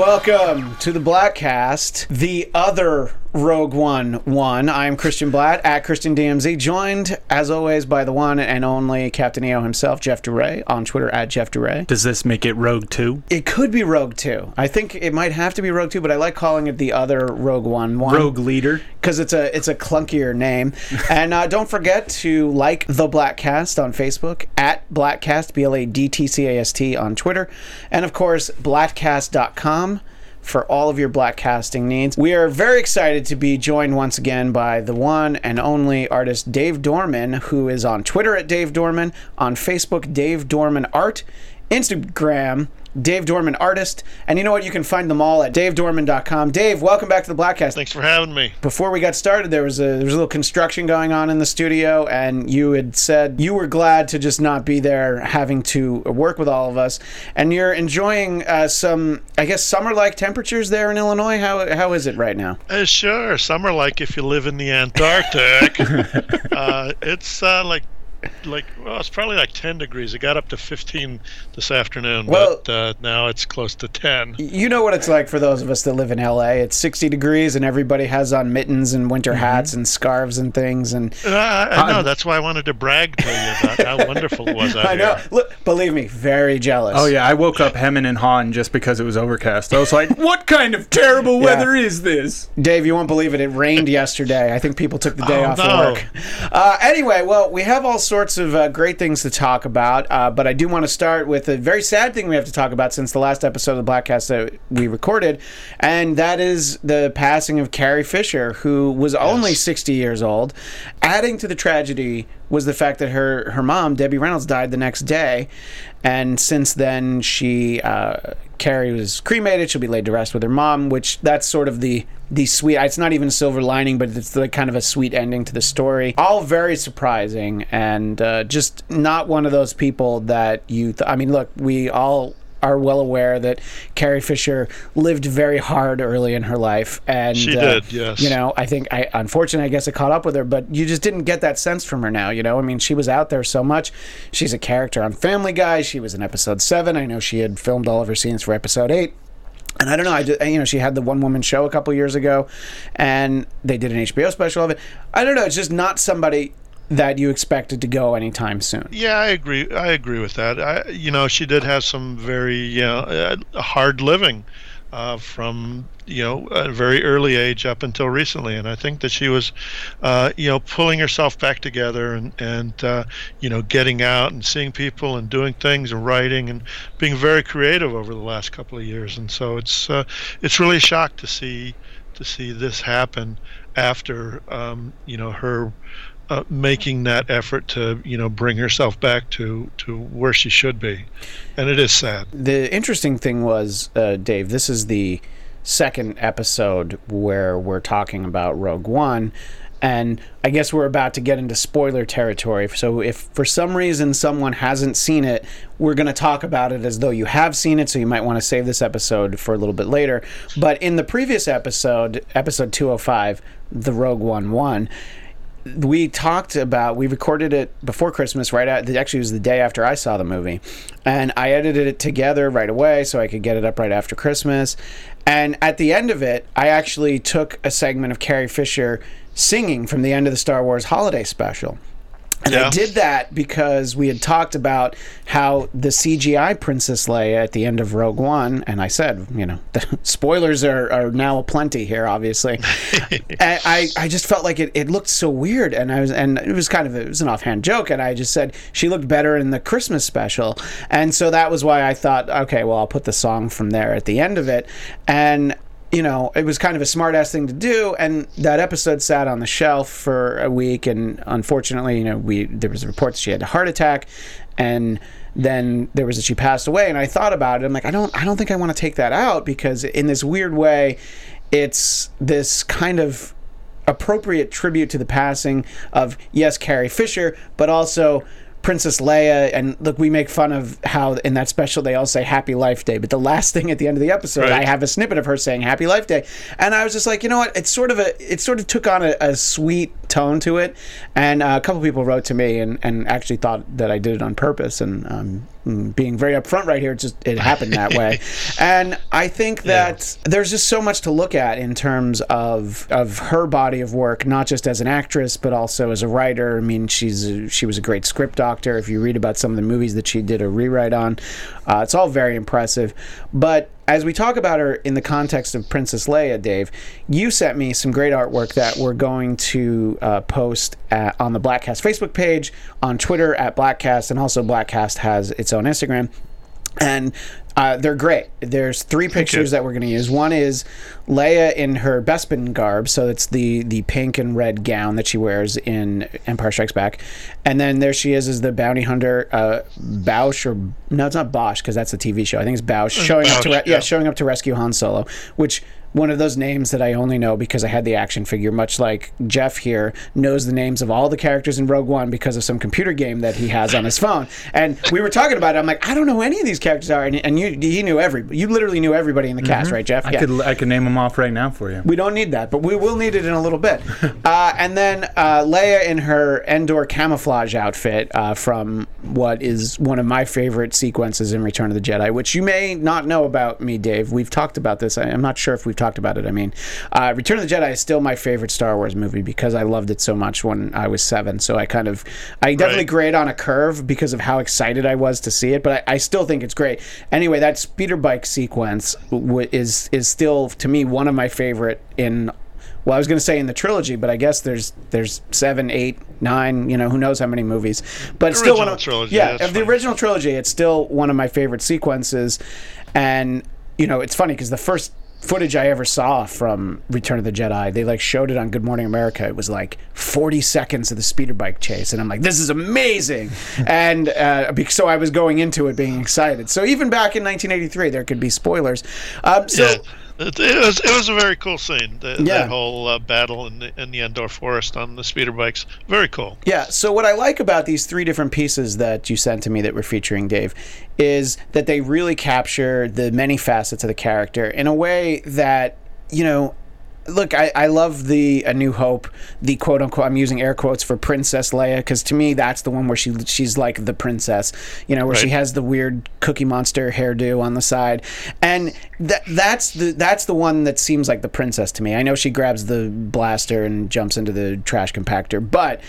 Welcome to the Bladtcast, the other Rogue One one. I'm Christian Bladt at Christian DMZ, joined as always by the one and only Captain EO himself, Jeff DeRay, on Twitter at Jeff DeRay. Does this make it Rogue 2? It could be Rogue Two. I think it might have to be Rogue Two, but I like calling it the other Rogue One one. Rogue Leader? because it's a it's a clunkier name. and uh, don't forget to like the Bladtcast on Facebook at Bladtcast B L A D T C A S T on Twitter, and of course bladtcast.com for all of your black casting needs. We are very excited to be joined once again by the one and only artist Dave Dorman, who is on Twitter at Dave Dorman, on Facebook Dave Dorman Art, Instagram Dave Dorman Artist, and you know what? You can find them all at davedorman.com. Dave, welcome back to the Bladtcast Thanks for having me. before we got started, there was a there was a little construction going on in the studio, and you had said you were glad to just not be there, having to work with all of us, and you're enjoying uh, some, I guess, summer-like temperatures there in Illinois. How how is it right now? Uh, sure, summer like if you live in the Antarctic. uh, it's uh, like like well, it's probably like 10 degrees. It got up to 15 this afternoon, Well- but uh, now it's close to 10. You know what it's like for those of us that live in LA. It's 60 degrees, and everybody has on mittens and winter hats and scarves and things. And Uh, I, I know that's why I wanted to brag to you about how wonderful it was out I know, here. look, believe me, very jealous. Oh, yeah. I woke up hemming and hawing just because it was overcast. I was like, what kind of terrible weather is this? Dave, you won't believe it. It rained yesterday. I think people took the day Oh, off no. work. Uh, anyway, well, we have all sorts of uh, great things to talk about, uh, but I do want to start with a very sad thing we have to talk about since the last episode of the Bladtcast that we recorded, and that is the passing of Carrie Fisher, who was only 60 years old. Adding to the tragedy was the fact that her her mom, Debbie Reynolds, died the next day, and since then she uh, Carrie was cremated. She'll be laid to rest with her mom, which that's sort of the the sweet. It's not even a silver lining, but it's the kind of a sweet ending to the story. All very surprising and uh, just not one of those people that you. Th- I mean, look, we all are well aware that Carrie Fisher lived very hard early in her life, and She uh, did, yes. You know, I think I unfortunately I guess it caught up with her, but you just didn't get that sense from her now. You know, I mean, she was out there so much. She's a character on Family Guy. She was in episode seven. I know she had filmed all of her scenes for episode eight. And I don't know. I just, you know, she had the one woman show a couple years ago, and they did an HBO special of it. I don't know. It's just not somebody that you expected to go anytime soon. Yeah, I agree. I agree with that. I, you know, she did have some very you know, uh, hard living uh, from you know a very early age up until recently, and I think that she was, uh, you know, pulling herself back together and and uh, you know getting out and seeing people and doing things and writing and being very creative over the last couple of years. And so it's uh, it's really a shock to see to see this happen after um, you know her uh, making that effort to you know bring herself back to to where she should be, and it is sad. The interesting thing was, uh, Dave, this is the second episode where we're talking about Rogue One. And I guess we're about to get into spoiler territory. So, if for some reason someone hasn't seen it, we're going to talk about it as though you have seen it. So, you might want to save this episode for a little bit later. But in the previous episode, episode 205, the Rogue One one, we talked about we recorded it before christmas right at actually it was the day after i saw the movie. And i edited it together right away so i could get it up right after christmas. And at the end of it i actually took a segment of carrie fisher singing from the end of the star wars holiday special and I did that because we had talked about how the CGI Princess Leia at the end of Rogue One, and I said, you know, the spoilers are, are now aplenty here, obviously. and I, I just felt like it, it looked so weird, and I was, and it was kind of it was an offhand joke, and I just said she looked better in the Christmas special, and so that was why I thought, okay, well, I'll put the song from there at the end of it, and you know, it was kind of a smart ass thing to do, and that episode sat on the shelf for a week, and unfortunately, you know, we there was reports she had a heart attack, and then there was that she passed away, and I thought about it. I'm like, I don't, I don't think I want to take that out because in this weird way, it's this kind of appropriate tribute to the passing of yes, Carrie Fisher, but also Princess Leia. And look, we make fun of how in that special they all say Happy Life Day, but the last thing at the end of the episode, Right. I have a snippet of her saying Happy Life Day, and I was just like, you know what? It's sort of a, it sort of took on a, a sweet tone to it, and uh, a couple people wrote to me and and actually thought that I did it on purpose, and um, being very upfront right here. It just it happened that way, and I think that yeah. there's just so much to look at in terms of of her body of work, not just as an actress but also as a writer. I mean, she's a, she was a great script doctor. If you read about some of the movies that she did a rewrite on, uh, it's all very impressive. But as we talk about her in the context of Princess Leia, Dave, you sent me some great artwork that we're going to uh, post at, on the Bladtcast Facebook page, on Twitter at Bladtcast, and also Bladtcast has its own Instagram. And uh, they're great. There's three pictures that we're going to use. One is Leia in her Bespin garb, so it's the the pink and red gown that she wears in Empire Strikes Back, and then there she is as the bounty hunter uh, Boushh or no, it's not Bosch because that's the TV show. I think it's Boushh showing Boushh, up to re- yeah. yeah showing up to rescue Han Solo, which one of those names that I only know because I had the action figure, much like Jeff here knows the names of all the characters in Rogue One because of some computer game that he has on his phone. And we were talking about it. I'm like, I don't know who any of these characters are, and, and you he knew every you literally knew everybody in the cast, mm-hmm. right, Jeff? I yeah. could I could name them off right now for you. We don't need that, but we will need it in a little bit. uh, and then uh, Leia in her Endor camouflage outfit uh, from what is one of my favorite sequences in Return of the Jedi, which you may not know about me, Dave. We've talked about this. I, I'm not sure if we've talked about it. I mean, uh, Return of the Jedi is still my favorite Star Wars movie because I loved it so much when I was seven. So I kind of, I definitely right. grade on a curve because of how excited I was to see it, but I, I still think it's great. Anyway, that speeder bike sequence w- is is still to me one of my favorite in well, I was going to say in the trilogy, but I guess there's there's seven, eight, nine. You know, who knows how many movies? But still one of trilogy, yeah, of the original trilogy. It's still one of my favorite sequences, and you know, it's funny because the first footage I ever saw from Return of the Jedi. They like showed it on Good Morning America. It was like 40 seconds of the speeder bike chase, and I'm like, this is amazing. and uh, so I was going into it being excited. So even back in 1983, there could be spoilers. Um, so. Yeah it, it, was it was a very cool scene. The, yeah. That whole uh, battle in the, in the Endor forest on the speeder bikes, very cool. Yeah. So what I like about these three different pieces that you sent to me that we're featuring, Dave, is that they really capture the many facets of the character in a way that you know look, I, I love the A New Hope, the quote unquote. I'm using air quotes for Princess Leia because to me that's the one where she she's like the princess, you know, where right. she has the weird Cookie Monster hairdo on the side, and that that's the that's the one that seems like the princess to me. I know she grabs the blaster and jumps into the trash compactor, but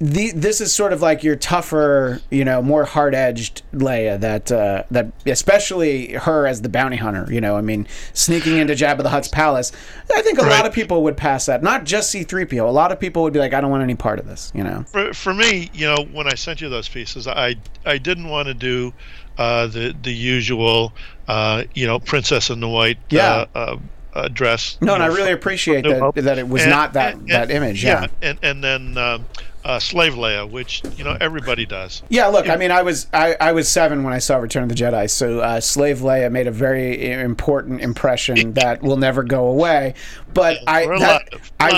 the, this is sort of like your tougher, you know, more hard edged Leia. That uh, that especially her as the bounty hunter. You know, I mean, sneaking into Jabba the Hutt's palace. I think a right. lot of people would pass that. Not just C three PO. A lot of people would be like, I don't want any part of this. You know. For, for me, you know, when I sent you those pieces, I I didn't want to do uh, the the usual, uh, you know, princess in the white. Yeah. Uh, uh, uh dress. No, and I really appreciate that, that it was and, not that and, that image. Yeah, yeah. and and then um, uh, Slave Leia, which you know everybody does. Yeah, look, I mean, I was I, I was seven when I saw Return of the Jedi, so uh, Slave Leia made a very important impression that will never go away. But yeah, I, that, lot, I,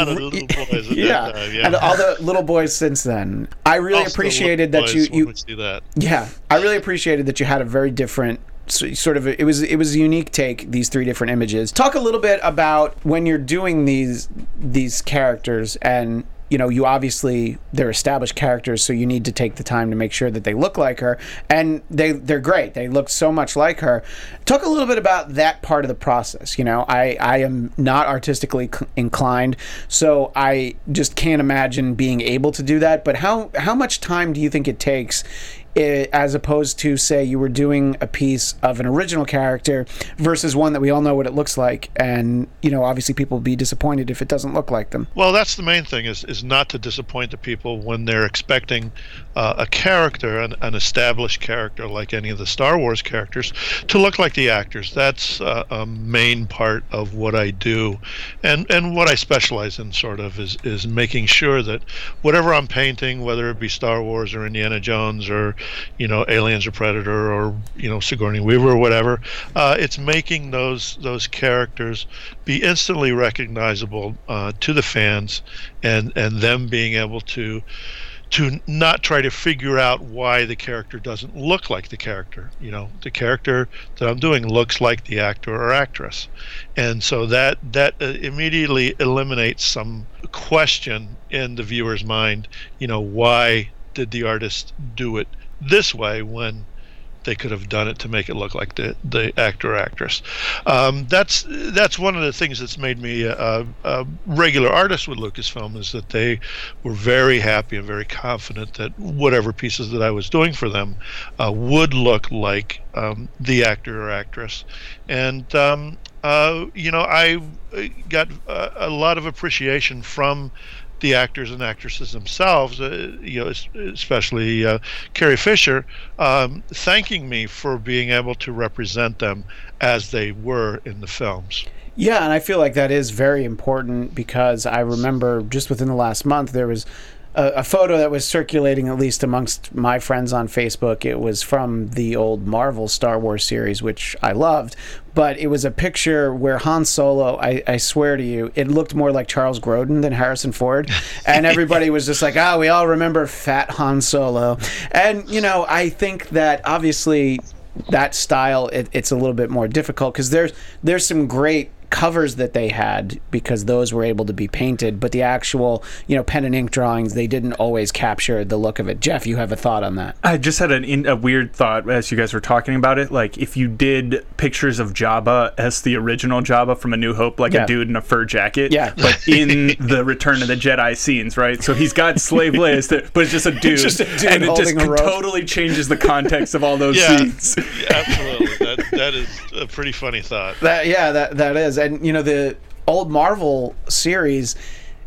yeah, time, yeah, and all the little boys since then. I really also appreciated that you you that. Yeah, I really appreciated that you had a very different sort of it was it was a unique take these three different images talk a little bit about when you're doing these these characters and you know, you obviously they're established characters, so you need to take the time to make sure that they look like her, and they they're great. They look so much like her. Talk a little bit about that part of the process. You know, I I am not artistically inclined, so I just can't imagine being able to do that. But how how much time do you think it takes as opposed to say you were doing a piece of an original character versus one that we all know what it looks like. And you know obviously people will be disappointed if it doesn't look like them. Well that's the main thing is is not to disappoint the people when they're expecting uh, a character an, an, established character like any of the star wars characters to look like the actors. That's uh, a main part of what i do. And and what i specialize in sort of is is making sure that whatever i'm painting whether it be star wars or indiana jones or you know, Aliens or Predator or you know Sigourney Weaver or whatever. Uh, it's making those those characters be instantly recognizable uh, to the fans, and and them being able to to not try to figure out why the character doesn't look like the character. You know, the character that I'm doing looks like the actor or actress, and so that that uh, immediately eliminates some question in the viewer's mind. You know, why did the artist do it this way when they could have done it to make it look like the the actor or actress. Um, that's that's one of the things that's made me a, a, regular artist with Lucasfilm is that they were very happy and very confident that whatever pieces that I was doing for them uh, would look like um, the actor or actress, and um, uh, you know I got a, a lot of appreciation from the actors and actresses themselves, uh, you know, especially uh, Carrie Fisher, um, thanking me for being able to represent them as they were in the films. Yeah, and I feel like that is very important because I remember just within the last month there was a, a, photo that was circulating at least amongst my friends on Facebook. It was from the old Marvel Star Wars series, which I loved, but it was a picture where Han Solo, I, I swear to you, it looked more like Charles Grodin than Harrison Ford. And everybody was just like, oh, we all remember fat Han Solo. And, you know, I think that obviously that style it, it's a little bit more difficult because there's there's some great covers that they had because those were able to be painted, but the actual, you know, pen and ink drawings, they didn't always capture the look of it. Jeff, you have a thought on that? I just had an in, a weird thought as you guys were talking about it. Like, if you did pictures of Jabba as the original Jabba from A New Hope, like yeah. a dude in a fur jacket, yeah, but in the Return of the Jedi scenes, right? So he's got slave Leia's, but it's just a dude, just a dude and it just totally changes the context of all those yeah, scenes. absolutely, that that is a pretty funny thought. That yeah, that that is and you know the old Marvel series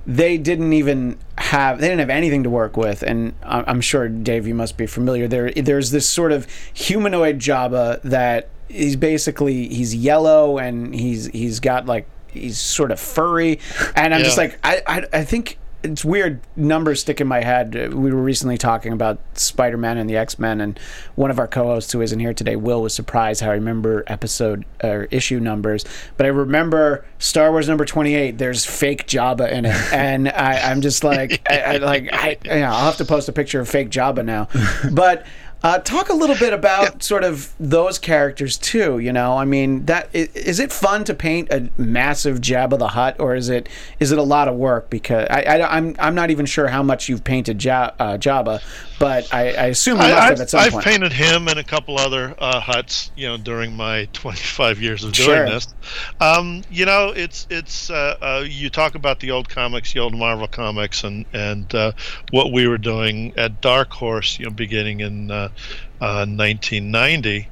they didn't even have they didn't have anything to work with and I'm sure Dave you must be familiar there there's this sort of humanoid Jabba that he's basically he's yellow and he's he's got like he's sort of furry and I'm yeah. just like I, I I think it's weird numbers stick in my head. Uh, we were recently talking about Spider Man and the X Men, and one of our co hosts who isn't here today, Will, was surprised how I remember episode or issue numbers. But I remember Star Wars number twenty eight. There's fake Jabba in it, and I, am just like, I, I, like I, you know, I'll have to post a picture of fake Jabba now. But uh, talk a little bit about yeah. sort of those characters too. You know, I mean, that is, is, it fun to paint a massive Jabba the Hutt, or is it is it a lot of work? Because I, I am I'm, I'm not even sure how much you've painted ja, uh, Jabba, but I, I assume I, have at some I've point. Painted him and a couple other uh, Hutts, you know, during my 25 years of doing sure. this. Um, you know, it's it's uh, uh, you talk about the old comics, the old Marvel comics, and and uh, what we were doing at Dark Horse, you know, beginning in 1990. Uh,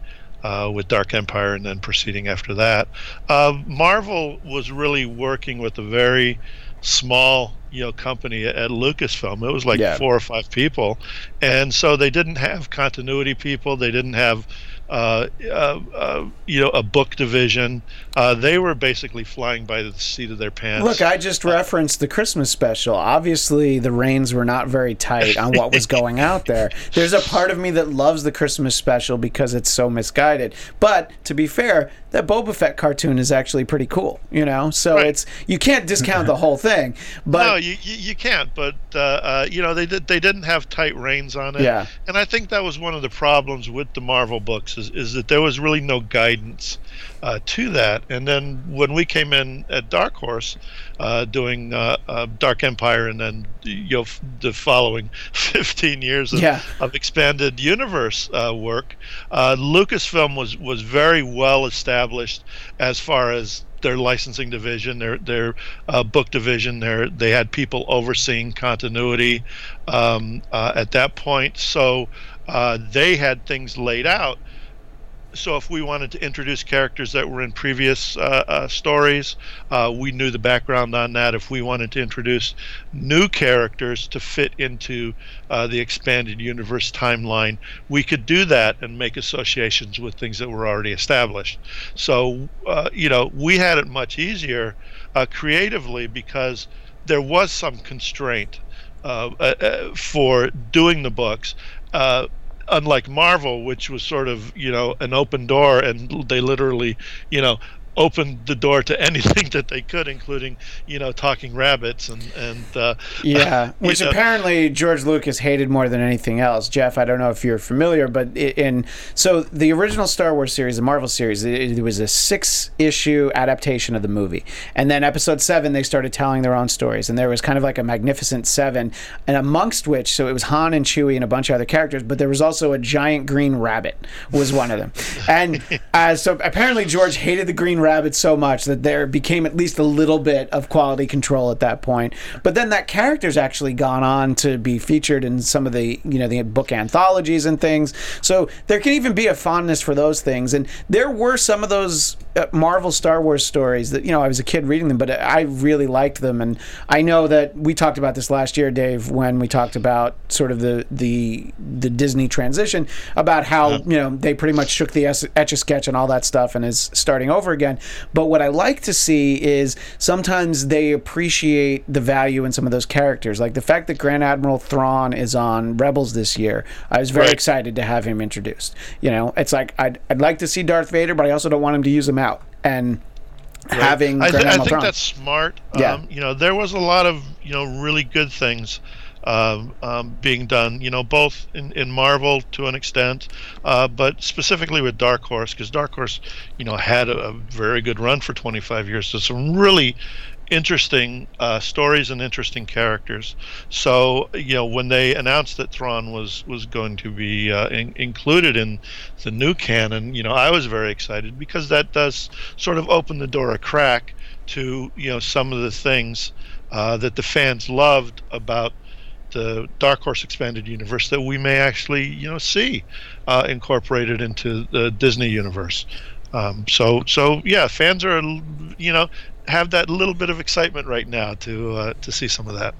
uh, with Dark Empire and then proceeding after that. Uh, Marvel was really working with a very small you know company at Lucasfilm. It was like yeah. four or five people, and so they didn't have continuity people. They didn't have uh, uh, uh, you know, a book division. Uh, they were basically flying by the seat of their pants. Look, I just referenced the Christmas special. Obviously, the reins were not very tight on what was going out there. There's a part of me that loves the Christmas special because it's so misguided. But to be fair, that Boba Fett cartoon is actually pretty cool, you know. So right. it's you can't discount the whole thing. But no, you you, can't. But uh, uh, you know they did they didn't have tight reins on it. Yeah. And I think that was one of the problems with the Marvel books is, is that there was really no guidance uh, to that. And then when we came in at Dark Horse, uh, doing uh, uh, Dark Empire, and then you know the following 15 years of, yeah. of expanded universe uh, work, uh, Lucasfilm was was very well established as far as their licensing division, their their uh, book division. Their they had people overseeing continuity um, uh, at that point, so uh, they had things laid out so if we wanted to introduce characters that were in previous uh, uh, stories, uh, we knew the background on that. If we wanted to introduce new characters to fit into uh, the expanded universe timeline, we could do that and make associations with things that were already established. So, uh, you know, we had it much easier uh, creatively because there was some constraint for doing the books unlike Marvel, which was sort of you know an open door, and they literally you know opened the door to anything that they could, including you know talking rabbits and and uh, yeah, which know. apparently George Lucas hated more than anything else. Jeff, I don't know if you're familiar, but in so the original Star Wars series, the Marvel series, it, it was a six issue adaptation of the movie, and then Episode Seven they started telling their own stories, and there was kind of like a Magnificent Seven, and amongst which, so it was Han and Chewie and a bunch of other characters, but there was also a giant green rabbit was one of them, and uh, so apparently George hated the green rabbit so much that there became at least a little bit of quality control at that point. But then that character's actually gone on to be featured in some of the you know the book anthologies and things. So there can even be a fondness for those things, and there were some of those uh, Marvel Star Wars stories that you know I was a kid reading them, but I really liked them, and I know that we talked about this last year, Dave, when we talked about sort of the the the Disney transition about how you know they pretty much shook the etch a sketch and all that stuff and is starting over again. But what I like to see is sometimes they appreciate the value in some of those characters, like the fact that Grand Admiral Thrawn is on Rebels this year. I was very Right. excited to have him introduced. You know, it's like I'd I'd like to see Darth Vader, but I also don't want him to use him out and. Having I, th- I think Thrawn. that's smart. Yeah. Um, you know, there was a lot of you know really good things um, um, being done. You know, both in, in Marvel to an extent, uh, but specifically with Dark Horse, because Dark Horse, you know, had a, a very good run for 25 years. So some really interesting uh, stories and interesting characters. So you know, when they announced that Thrawn was was going to be uh, in, included in the new canon, you know, I was very excited because that does sort of open the door a crack to you know some of the things uh, that the fans loved about the Dark Horse expanded universe that we may actually you know see uh, incorporated into the Disney universe. Um, so so yeah, fans are you know have that little bit of excitement right now to uh, to see some of that.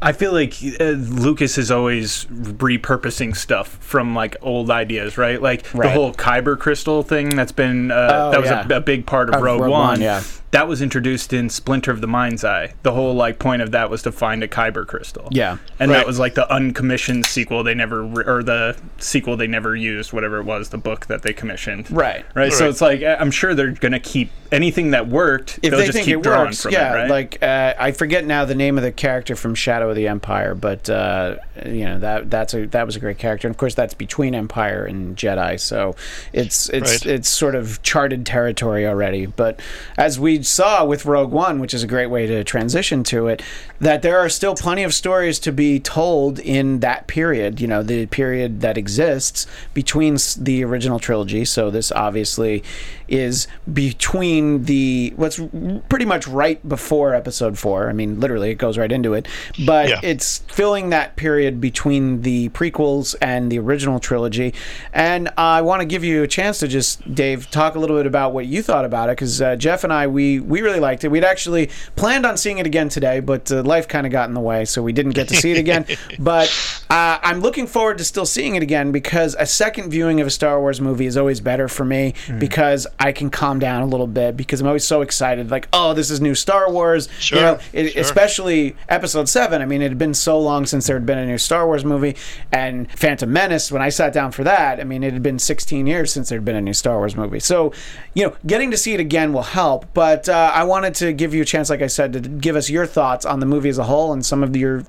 I feel like uh, Lucas is always repurposing stuff from like old ideas, right? Like the whole Kyber crystal thing that's been uh, Oh, that was yeah. a, a big part of, Of Rogue, Rogue One. One, yeah. That was introduced in Splinter of the Mind's Eye. The whole like point of that was to find a Kyber crystal. Yeah. and Right. that was like the uncommissioned sequel they never re- or the sequel they never used, whatever it was, the book that they commissioned. Right. Right. So it's like I'm sure they're gonna keep anything that worked. if they'll they just think keep it drawing works, from yeah. it, right? Like uh, I forget now the name of the character from Shadow of the Empire, but uh, you know that that's a that was a great character, and of course that's between Empire and Jedi, so it's it's Right. it's sort of charted territory already. But as we saw with Rogue One, which is a great way to transition to it, that there are still plenty of stories to be told in that period. You know, the period that exists between the original trilogy. So this obviously is between the what's pretty much right before episode 4 i mean literally it goes right into it. But Yeah. it's filling that period between the prequels and the original trilogy. And i want to give you a chance to just dave talk a little bit about what you thought about it because uh, jeff and i we we really liked it. We'd actually planned on seeing it again today but uh, life kind of got in the way so we didn't get to see it again. But uh, i'm looking forward to still seeing it again because a second viewing of a star wars movie is always better for me because i can calm down a little bit because i'm always so excited like oh this is new star wars. You know it, sure. especially episode 7 i mean it had been so long since there had been a new star wars movie. And phantom menace when i sat down for that i mean it had been 16 years since there had been a new star wars movie. So you know getting to see it again will help. But uh, i wanted to give you a chance like i said to give us your thoughts on the movie as a whole and some of your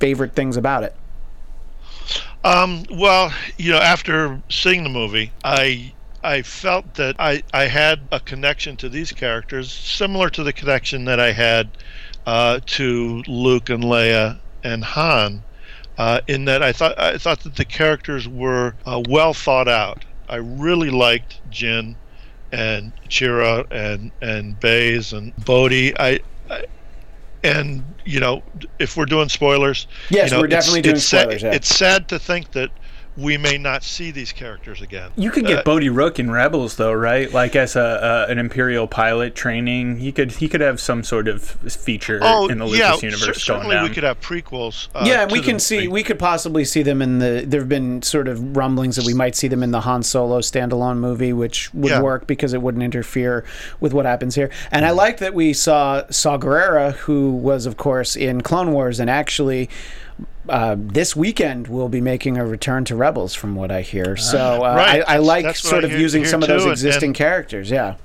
favorite things about it. Um, well, you know, after seeing the movie, I I felt that I, I had a connection to these characters similar to the connection that I had uh, to Luke and Leia and Han, uh, in that I thought I thought that the characters were uh, well thought out. I really liked Jyn and Chira and and Baze and Bodhi. I, I and you know if we're doing spoilers, Yes, you know, we're definitely doing sad- spoilers, yeah. It's sad to think that we may not see these characters again. You could get Uh, Bodhi Rook in Rebels, though, right? Like as a, a an Imperial pilot training, he could he could have some sort of feature Oh in the Lucas yeah, universe cer- going certainly down. we could have prequels. Uh, yeah, we can see movie. we could possibly see them in the. There have been sort of rumblings that we might see them in the Han Solo standalone movie, which would Yeah. work because it wouldn't interfere with what happens here. And I like that we saw Saw Gerrera, who was of course in Clone Wars, and actually. Uh, this weekend we'll be making a return to Rebels, from what I hear. So uh, Right. I, I like sort I of hear- using hear some of those existing and- characters. Yeah,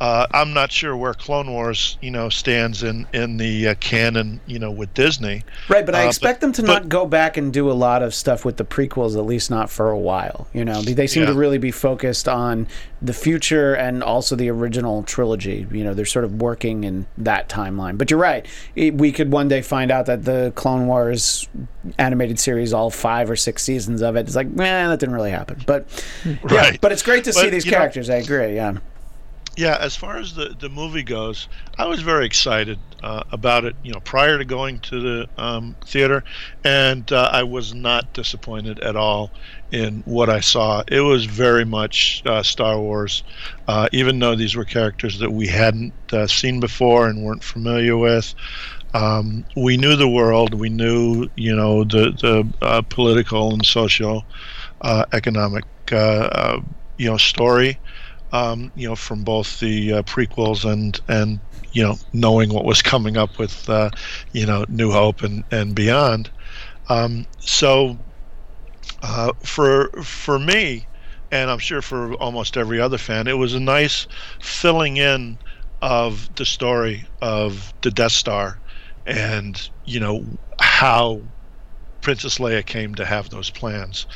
Uh, I'm not sure where Clone Wars, you know, stands in in the uh, canon, you know, with Disney. Right, but I uh, expect but, them to but, not go back and do a lot of stuff with the prequels, at least not for a while. You know, they seem yeah. to really be focused on the future and also the original trilogy. You know, they're sort of working in that timeline. But you're right, we could one day find out that the Clone Wars animated series, all five or six seasons of it, is like, man, that didn't really happen. But right. yeah, but it's great to but, see these characters. Know, I agree. Yeah yeah, as far as the, the movie goes, I was very excited uh, about it, you know, prior to going to the um, theater, and uh, I was not disappointed at all in what I saw. It was very much uh, Star Wars, uh, even though these were characters that we hadn't uh, seen before and weren't familiar with. Um, we knew the world, we knew, you know, the the uh, political and social, economic, you know, story um, you know, from both the uh, prequels and and you know, knowing what was coming up with uh, you know New Hope and and beyond. Um, so uh, for for me, and I'm sure for almost every other fan, it was a nice filling in of the story of the Death Star and you know how Princess Leia came to have those plans.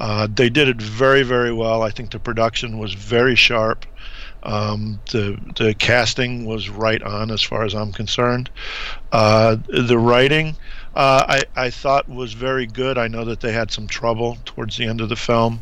Uh, they did it very, very well. I think the production was very sharp. Um, the the casting was right on as far as I'm concerned. Uh, the writing, uh, I I thought was very good. I know that they had some trouble towards the end of the film.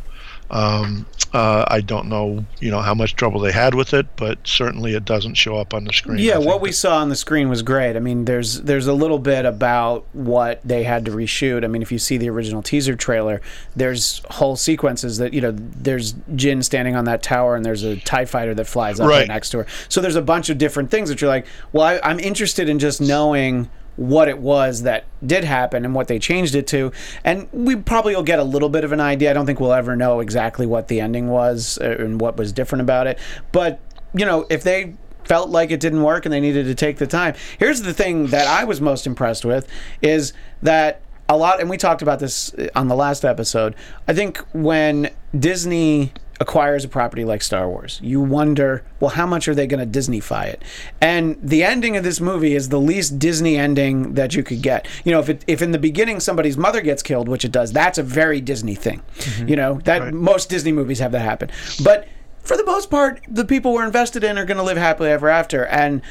Um, uh, I don't know, you know, how much trouble they had with it, but certainly it doesn't show up on the screen. Yeah, what we saw on the screen was great. I mean, there's there's a little bit about what they had to reshoot. I mean, if you see the original teaser trailer, there's whole sequences that you know, there's Jyn standing on that tower, and there's a Tie fighter that flies up right. right next to her. So there's a bunch of different things that you're like, well, I, I'm interested in just knowing what it was that did happen and what they changed it to. And we probably will get a little bit of an idea. I don't think we'll ever know exactly what the ending was uh, and what was different about it. But, you know, if they felt like it didn't work and they needed to take the time. Here's the thing that I was most impressed with is that a lot and we talked about this on the last episode. I think when Disney acquires a property like Star Wars, you wonder, well, how much are they going to Disneyfy it? And the ending of this movie is the least Disney ending that you could get. You know, if it, if in the beginning somebody's mother gets killed, which it does, that's a very Disney thing. Mm-hmm. You know, that right. most Disney movies have that happen. But for the most part, the people we're invested in are going to live happily ever after. And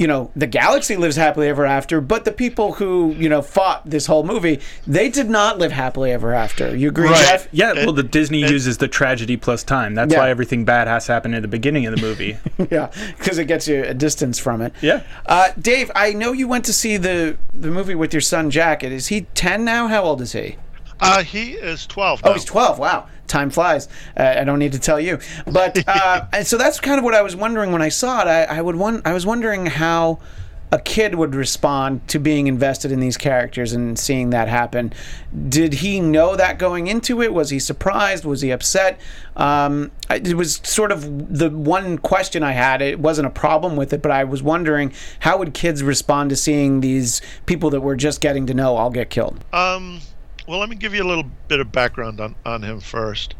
you know, the galaxy lives happily ever after, but the people who, you know, fought this whole movie, they did not live happily ever after. You agree, right. Jeff? Yeah, well, the Disney it, uses the tragedy plus time. That's yeah. why everything bad has to happen at the beginning of the movie. yeah, because it gets you a distance from it. Yeah. Uh, Dave, I know you went to see the the movie with your son Jack. Is he 10 now? How old is he? Uh, he is 12. Now. Oh, he's 12. Wow time flies. Uh, I don't need to tell you. But uh, and so that's kind of what I was wondering when I saw it. I, I would one, I was wondering how a kid would respond to being invested in these characters and seeing that happen. Did he know that going into it? Was he surprised? Was he upset? Um, it was sort of the one question I had. It wasn't a problem with it, but I was wondering how would kids respond to seeing these people that we're just getting to know all get killed? Um, well, let me give you a little bit of background on, on him first.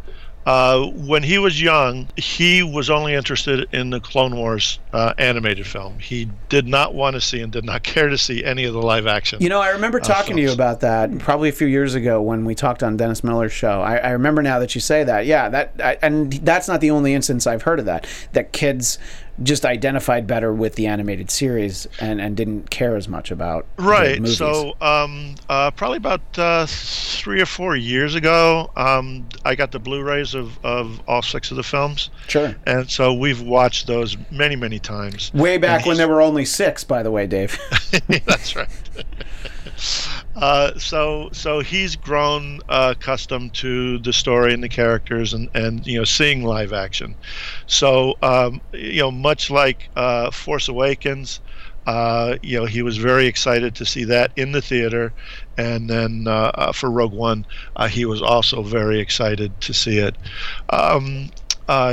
Uh, when he was young, he was only interested in the Clone Wars uh, animated film. He did not want to see and did not care to see any of the live action. You know, I remember uh, talking uh, to you about that probably a few years ago when we talked on Dennis Miller's show. I, I remember now that you say that. Yeah, that I, and that's not the only instance I've heard of that. That kids just identified better with the animated series and, and didn't care as much about right. So um, uh, probably about uh, three or four years ago, um, I got the Blu-rays of, of all six of the films. Sure. And so we've watched those many many times. Way back when there were only six, by the way, Dave. That's right. Uh, so so he's grown uh, accustomed to the story and the characters and, and you know seeing live action. So um, you know much like uh, Force Awakens, uh, you know he was very excited to see that in the theater, and then uh, uh, for Rogue One, he was also very excited to see it. Um,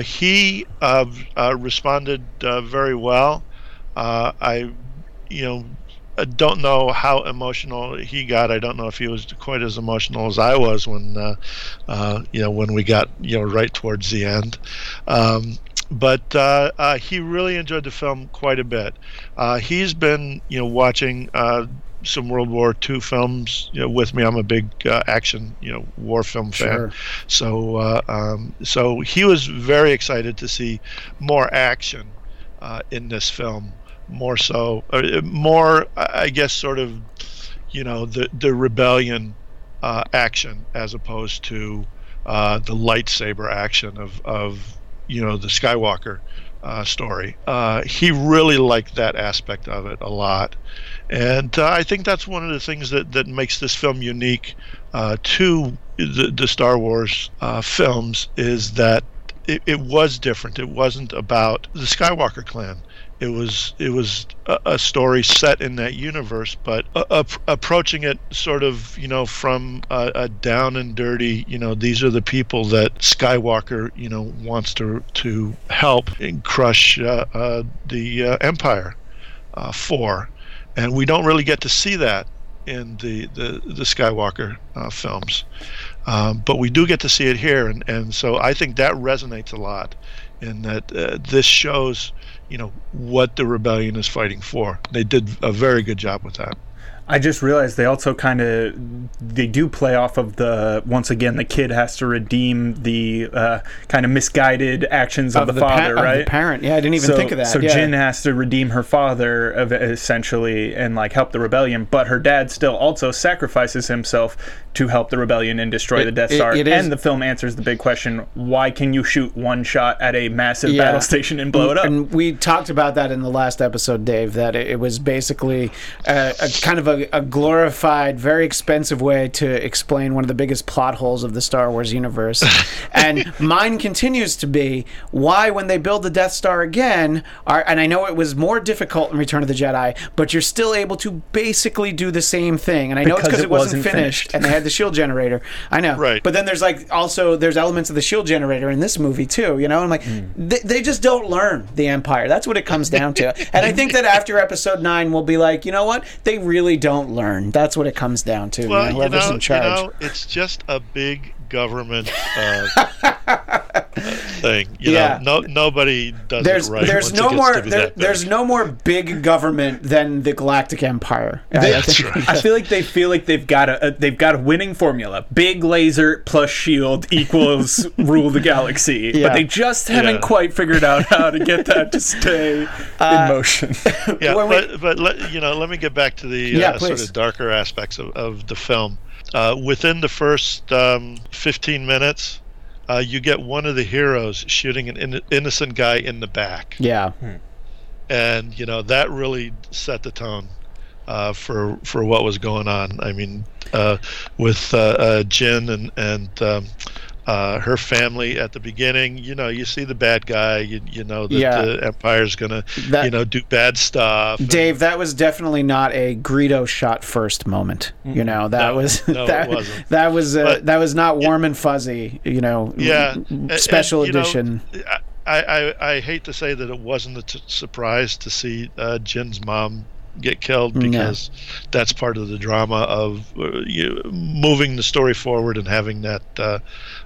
he responded very well. I you know I don't know how emotional he got. I don't know if he was quite as emotional as I was when, uh, uh, you know, when we got, you know, right towards the end. Um, but uh, uh, he really enjoyed the film quite a bit. Uh, he's been, you know, watching uh, some World War II films you know, with me. I'm a big uh, action, you know, war film fan. Sure. So, uh, um, so he was very excited to see more action uh, in this film. More so, uh, more, I guess, sort of, you know, the the rebellion uh, action as opposed to uh, the lightsaber action of of you know the Skywalker uh, story. Uh, he really liked that aspect of it a lot, and uh, I think that's one of the things that that makes this film unique to the, the Star Wars films is that it, it was different. It wasn't about the Skywalker clan. It was it was a, a story set in that universe, but uh, approaching it sort of you know from a, a, down and dirty. You know, these are the people that Skywalker you know wants to to help and crush uh, uh, the uh, Empire uh, for, and we don't really get to see that in the the, the Skywalker uh, films, um, but we do get to see it here, and and so I think that resonates a lot, in that this shows you know what the rebellion is fighting for. They did a very good job with that. I just realized they also kind of they do play off of the once again the kid has to redeem the uh, kind of misguided actions of, of the, the, father, pa- right? the parent, yeah, I didn't even so, think of that. So yeah. Jyn has to redeem her father essentially and like help the rebellion, but her dad still also sacrifices himself to help the rebellion and destroy It- the Death it- Star. it is- and the film answers the big question: Why can you shoot one shot at a massive Yeah. battle station and blow it up? And we talked about that in the last episode, Dave. That it, it was basically a, a kind of a, a glorified, very expensive way to explain one of the biggest plot holes of the Star Wars universe. and mine continues to be why, when they build the Death Star again, are and I know it was more difficult in Return of the Jedi, but you're still able to basically do the same thing. And I know it's Because because it it wasn't, wasn't finished, and they had the shield generator. I know, Right. But then there's like also there's elements of the shield generator in this movie too. You know, I'm like hmm. they, they just don't learn the Empire. That's what it comes down to. and I think that after Episode Nine, we'll be like, you know what? They really don't learn. That's what it comes down to. Well, you know, you know, in you charge. know, it's just a big government uh, thing. You Yeah. know, no nobody does there's it right. there's once no it gets more to be there, that there's no more big government than the Galactic Empire. I- I think- right. I feel like they feel like they've got a, a they've got a winning formula. Big laser plus shield equals rule the galaxy. Yeah. But they just haven't Yeah. quite figured out how to get that to stay in motion. yeah, when we- but but let, you know, let me get back to the Yeah, uh, sort of darker aspects of, of the film. Uh, within the first um, 15 minutes, uh, you get one of the heroes shooting an in- innocent guy in the back, Yeah. and you know that really set the tone uh, for for what was going on. I mean, uh, with uh, uh, Jyn and and um, uh, her family at the beginning, you know, you see the bad guy, you, you know that Yeah. the Empire's gonna, That- you know, do bad stuff. and- Dave, that was definitely not a Greedo shot first moment. You know, that No, was no, it that, wasn't. that was uh, But- that was not warm and fuzzy. You know, yeah m- and- and, special know, edition. I, I i hate to say that it wasn't a t- surprise to see uh, jyn's mom get killed No. because that's part of the drama of uh, you, moving the story forward and having that uh,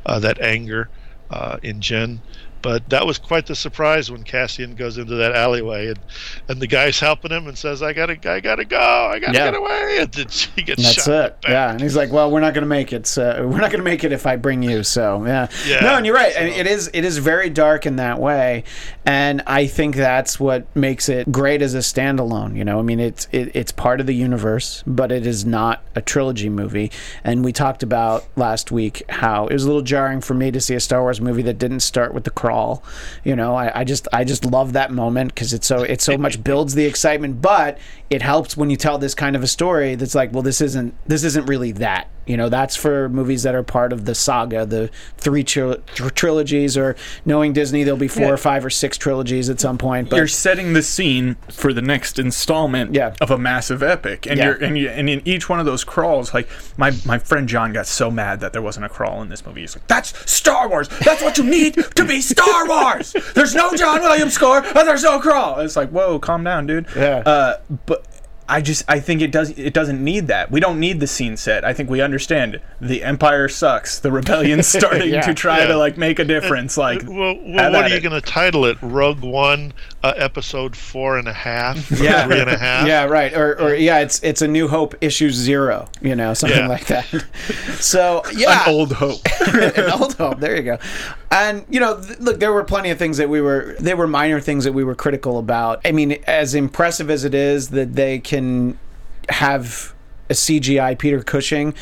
uh, that anger uh, in jyn but that was quite the surprise when Cassian goes into that alleyway and, and the guy's helping him and says, "I gotta, I gotta go, I gotta Yeah. get away." And then she gets That's shot. the it. Yeah, and he's like, "Well, we're not going to make it. So we're not going to make it if I bring you." So yeah. Yeah, No, and you're right. So- it is it is very dark in that way, and I think that's what makes it great as a standalone. You know, I mean, it's it, it's part of the universe, but it is not a trilogy movie. And we talked about last week how it was a little jarring for me to see a Star Wars movie that didn't start with the crawl. You know, I, I just I just love that moment because it's so it so much builds the excitement, but it helps when you tell this kind of a story that's like, well, this isn't this isn't really that. You know, that's for movies that are part of the saga, the three tril- tr- trilogies, or knowing Disney, there'll be four Yeah. or five or six trilogies at some point. But you're setting the scene for the next installment Yeah. of a massive epic, and Yeah. you're and, you, and in each one of those crawls, like my my friend John got so mad that there wasn't a crawl in this movie. He's like, "That's Star Wars. That's what you need to be Star Wars. There's no John Williams score, and there's no crawl." It's like, whoa, calm down, dude. Yeah. Uh, but I just I think it does it doesn't need that. We don't need the scene set. I think we understand the empire sucks. The rebellion's starting Yeah. to try Yeah. to like make a difference. Like Well, well what at are you going to title it? Rogue One, uh, episode four and a half, or Yeah. three and a half. Yeah, right. Or, or yeah, it's it's a New Hope issue zero, you know, something Yeah. like that. So yeah, An old hope. an old hope. There you go. And you know, th- look, there were plenty of things that we were. there were minor things that we were critical about. I mean, as impressive as it is that they can have a CGI Peter Cushing.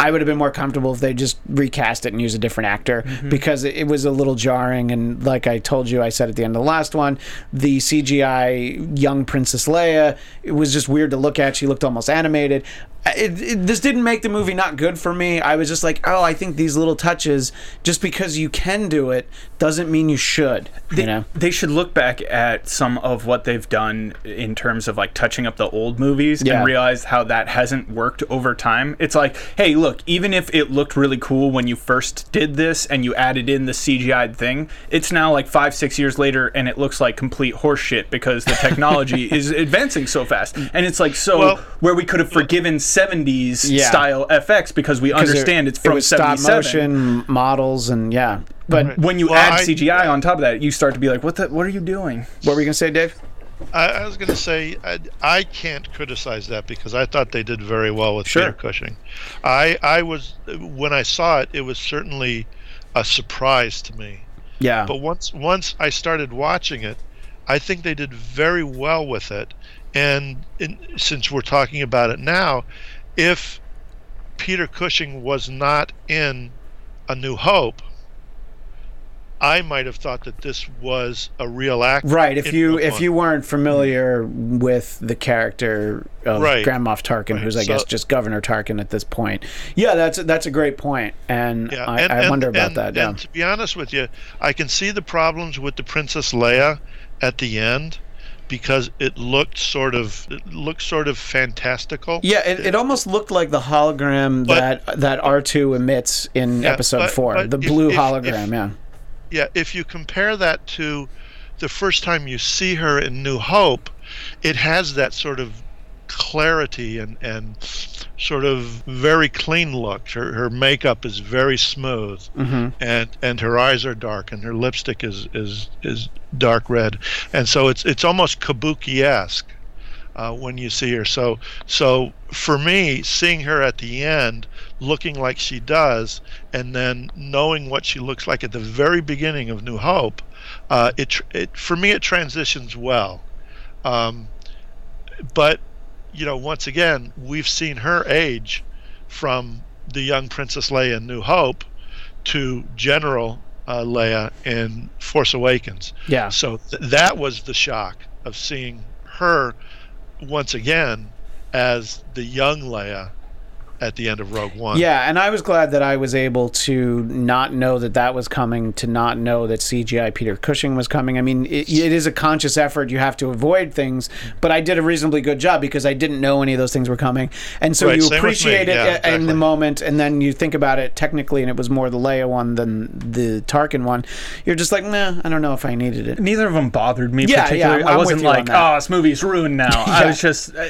I would have been more comfortable if they just recast it and use a different actor mm-hmm. because it, it was a little jarring. And like I told you, I said at the end of the last one, the CGI young Princess Leia, it was just weird to look at. She looked almost animated. It, it, this didn't make the movie not good for me. I was just like, oh, I think these little touches, just because you can do it, doesn't mean you should. They, you know? they should look back at some of what they've done in terms of like touching up the old movies Yeah. and realize how that hasn't worked over time. It's like, hey, look, even if it looked really cool when you first did this and you added in the CGI thing, it's now like five, six years later and it looks like complete horseshit because the technology is advancing so fast. And it's like, so Well- where we could have forgiven 70s Yeah. style FX because we understand it, it's from it was stop motion models and yeah. But when you Well, add I- CGI on top of that, you start to be like, "What the? What are you doing?" what were you gonna say, Dave? I, I was going to say I, I can't criticize that because I thought they did very well with Sure. Peter Cushing. I I was when I saw it, it was certainly a surprise to me. Yeah. But once once I started watching it, I think they did very well with it. And in, since we're talking about it now, if Peter Cushing was not in A New Hope, I might have thought that this was a real act. Right. If you if One. you weren't familiar with the character of Right. Grand Moff Tarkin, Right. who's I guess just Governor Tarkin at this point, yeah, that's that's a great point, and Yeah, I, and- I and- wonder about and- that. Yeah. And to be honest with you, I can see the problems with the Princess Leia at the end because it looked sort of it looked sort of fantastical. Yeah, it, it almost looked like the hologram But- that that R two emits in Yeah, Episode but- Four, but the blue if- hologram. if- yeah. Yeah, if you compare that to the first time you see her in New Hope, it has that sort of clarity and and sort of very clean look. Her her makeup is very smooth, Mm-hmm. and and her eyes are dark, and her lipstick is is is dark red, and so it's it's almost kabuki-esque uh, when you see her. So so for me, seeing her at the end looking like she does, and then knowing what she looks like at the very beginning of New Hope, uh, it it for me it transitions well. Um, but you know, once again, we've seen her age from the young Princess Leia in New Hope to General uh, Leia in Force Awakens. Yeah. So th- that was the shock of seeing her once again as the young Leia at the end of Rogue One. Yeah, and I was glad that I was able to not know that that was coming, to not know that CGI Peter Cushing was coming. I mean, it, it is a conscious effort. You have to avoid things, but I did a reasonably good job because I didn't know any of those things were coming, and so Right, you same with me. appreciate it Yeah, a- in the moment, and then you think about it technically, and it was more the Leia one than the Tarkin one. You're just like, nah, I don't know if I needed it. Neither of them bothered me Yeah, yeah, particularly. I'm- I I'm with wasn't like, oh, this movie's ruined now. I was just. uh,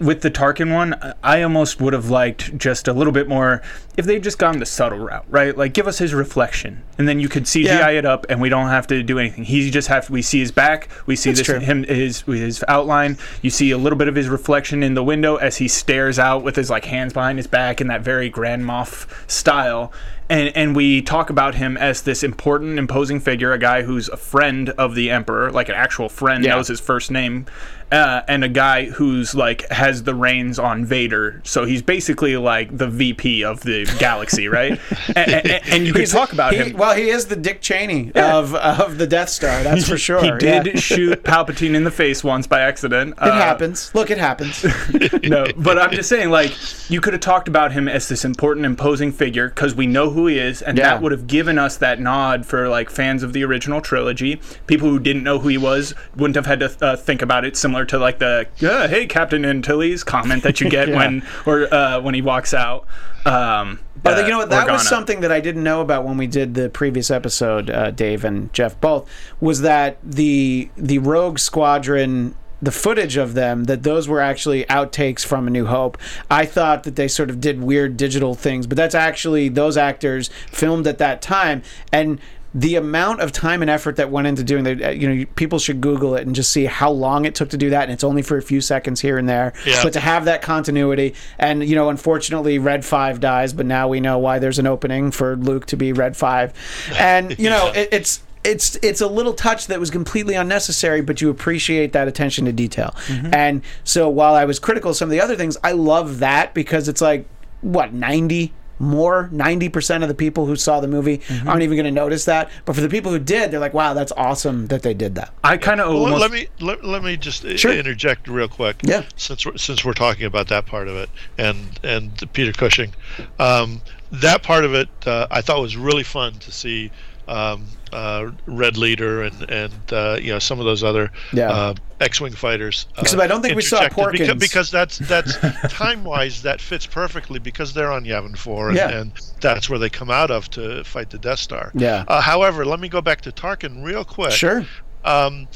With the Tarkin one, I almost would have liked just a little bit more if they'd just gone the subtle route, right? Like give us his reflection, and then you could CGI Yeah. it up, and we don't have to do anything. He just have we see his back, we see That's this true. him his his outline. You see a little bit of his reflection in the window as he stares out with his like hands behind his back in that very Grand Moff style. And, and we talk about him as this important, imposing figure, a guy who's a friend of the emperor, like an actual friend, Yeah. knows his first name, uh, and a guy who's like has the reins on Vader. So he's basically like the VP of the galaxy, right? and, and, and you could He's- talk about he- him. Well, he is the Dick Cheney of of the Death Star. That's for sure. He did Yeah. shoot Palpatine in the face once by accident. It happens. Look, it happens. no, but I'm just saying, like, you could have talked about him as this important, imposing figure because we know who he is, and Yeah. that would have given us that nod for like fans of the original trilogy. People who didn't know who he was wouldn't have had to uh, think about it, similar to like the uh, "Hey, Captain Antilles" comment that you get Yeah. when or uh, when he walks out. Um, But uh, you know what? That was something that I didn't know about when we did the previous episode, uh, Dave and Jeff both. Was that the the Rogue Squadron the footage of them that those were actually outtakes from A New Hope. I thought that they sort of did weird digital things, but that's actually those actors filmed at that time and the amount of time and effort that went into doing that, uh, you know, people should Google it and just see how long it took to do that. And it's only for a few seconds here and there. Yeah. But to have that continuity, and, you know, unfortunately, Red 5 dies, but now we know why there's an opening for Luke to be Red 5. And, you know, it, it's. It's it's a little touch that was completely unnecessary, but you appreciate that attention to detail. Mm-hmm. And so while I was critical of some of the other things, I love that because it's like what ninety more 90% of the people who saw the movie aren't even going to notice that but for the people who did they're like wow that's awesome that they did that I kind of Well, almost let me let, let me just Sure. interject real quick. Yeah. Since we're, since we're talking about that part of it and and Peter Cushing, um, that part of it uh, I thought was really fun to see. Um, uh, Red Leader and and uh, you know some of those other Yeah. uh, X-wing fighters. Uh, Except I don't think we saw Porkins. because, that's that's time wise that fits perfectly because they're on Yavin Four and, Yeah. and that's where they come out of to fight the Death Star. Yeah. Uh, however, let me go back to Tarkin real quick sure um,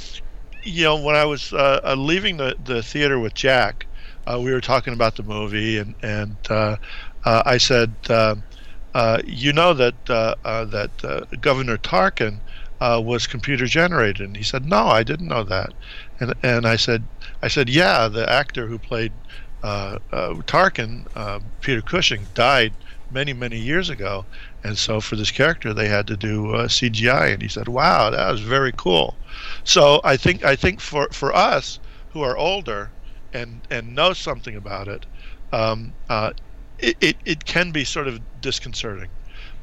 you know, when I was uh, leaving the, the theater with Jack, uh, we were talking about the movie, and and uh, uh, I said, uh, you know that uh, uh, that Governor Tarkin was computer generated, and he said, no, I didn't know that, and and I said, I said, yeah, the actor who played Tarkin, Peter Cushing, died many many years ago, and so for this character they had to do CGI, and he said, wow, that was very cool. So I think I think for for us who are older and and know something about it, um, uh, it, it it can be sort of disconcerting.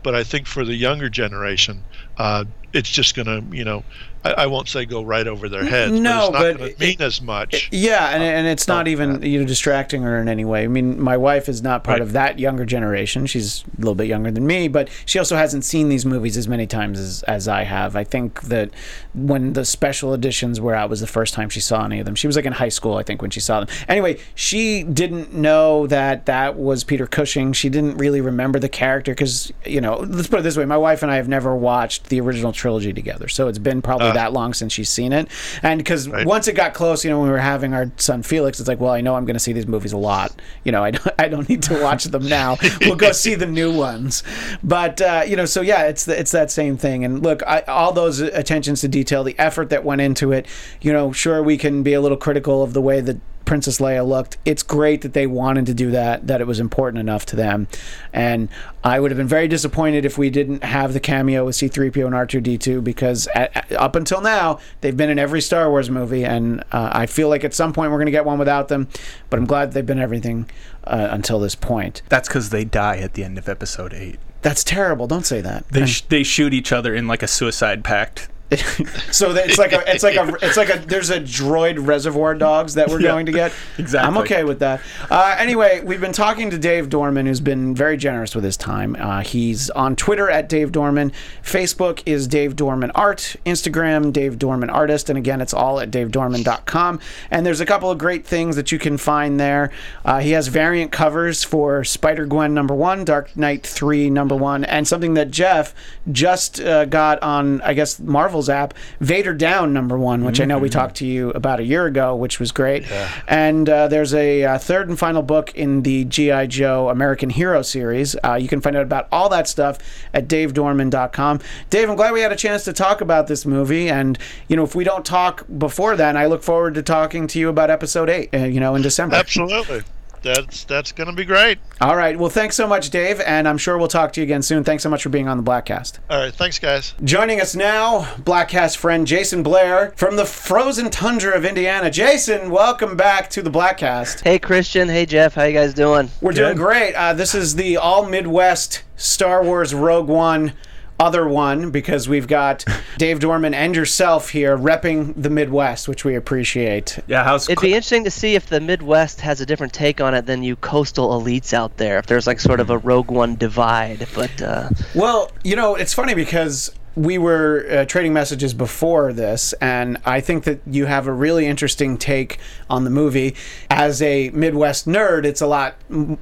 But I think for the younger generation, uh, it's just going to, you know, I, I won't say go right over their heads, No, but but it's not going it- mean as much. Yeah, and, and it's not Oh, even you know distracting her in any way. I mean, my wife is not part Right. of that younger generation. She's a little bit younger than me, but she also hasn't seen these movies as many times as, as I have. I think that when the special editions were out was the first time she saw any of them. She was like in high school, I think, when she saw them. Anyway, she didn't know that that was Peter Cushing. She didn't really remember the character because you know, let's put it this way: my wife and I have never watched the original trilogy together, so it's been probably that long since she's seen it. And because Right. once it got close, you know, when we were having our son Felix, it's like, well, I know I'm going to see these movies a lot. You know, I don't, I don't need to watch them now. we'll go see the new ones. But uh, you know, so yeah, it's the, it's that same thing. And look, I, all those attentions to detail, the effort that went into it. You know, sure we can be a little critical of the way that Princess Leia looked. It's great that they wanted to do that, that it was important enough to them. And I would have been very disappointed if we didn't have the cameo with C3PO and R2D2 because at, at- up until now, they've been in every Star Wars movie. And uh, I feel like at some point we're going to get one without them. But I'm glad they've been everything uh, until this point. that's because they die at the end of episode eight. That's terrible. Don't say that. They sh- they shoot each other in like a suicide pact. so that it's like a it's like a it's like a there's a droid reservoir dogs that we're Yeah, going to get? Exactly. i'm okay with that. Uh, anyway we've been talking to dave dorman who's been very generous with his time. Uh, he's on twitter at dave dorman. Facebook is dave dorman art. Instagram dave dorman artist. And again it's all at davedorman.com and there's a couple of great things that you can find there. Uh, he has variant covers for spider-gwen number one dark knight 3 number one and something that jeff just uh, got on i guess marvel's app. Vader down number one which i know we talked to you about a year ago which was great. And uh, there's a uh, third and final book in the gi joe american hero series. Uh, you can find out about all that stuff at davedorman.com dave i'm glad we had a chance to talk about this movie. And you know if we don't talk before then i look forward to talking to you about episode 8 uh, you know in december. Absolutely, that's that's going to be great. all right well thanks so much dave and i'm sure we'll talk to you again soon thanks so much for being on the Bladtcast All right, thanks, guys. Joining us now, Bladtcast friend Jason Blair from the frozen tundra of Indiana. Jason, welcome back to the Bladtcast. Hey Christian, hey Jeff, how you guys doing? We're doing great. Uh, this is the all Midwest Star Wars Rogue One other one because we've got Dave Dorman and yourself here repping the Midwest, which we appreciate. Yeah, how's It'd be interesting to see if the Midwest has a different take on it than you coastal elites out there. If there's like sort of a Rogue One divide, but uh, Well, you know, it's funny because we were uh, trading messages before this, and I think that you have a really interesting take on the movie. As a Midwest nerd, it's a lot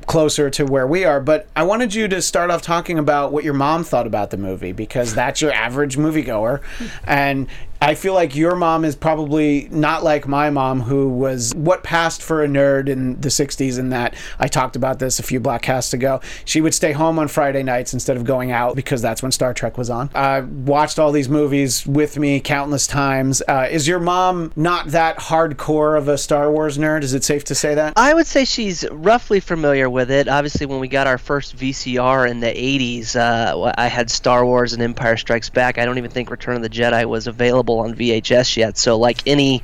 closer to where we are, but I wanted you to start off talking about what your mom thought about the movie because that's your average moviegoer. And I feel like your mom is probably not like my mom, who was what passed for a nerd in the 60s, in that I talked about this a few black Bladtcasts ago. She would stay home on Friday nights instead of going out because that's when Star Trek was on. Uh, watched all these movies with me countless times. Uh, is your mom not that hardcore of a Star Wars nerd? Is it safe to say that? I would say she's roughly familiar with it. Obviously, when we got our first VCR in the 80s, uh, I had Star Wars and Empire Strikes Back. I don't even think Return of the Jedi was available on VHS yet. So, like any,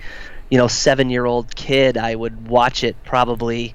you know, seven-year-old kid, I would watch it probably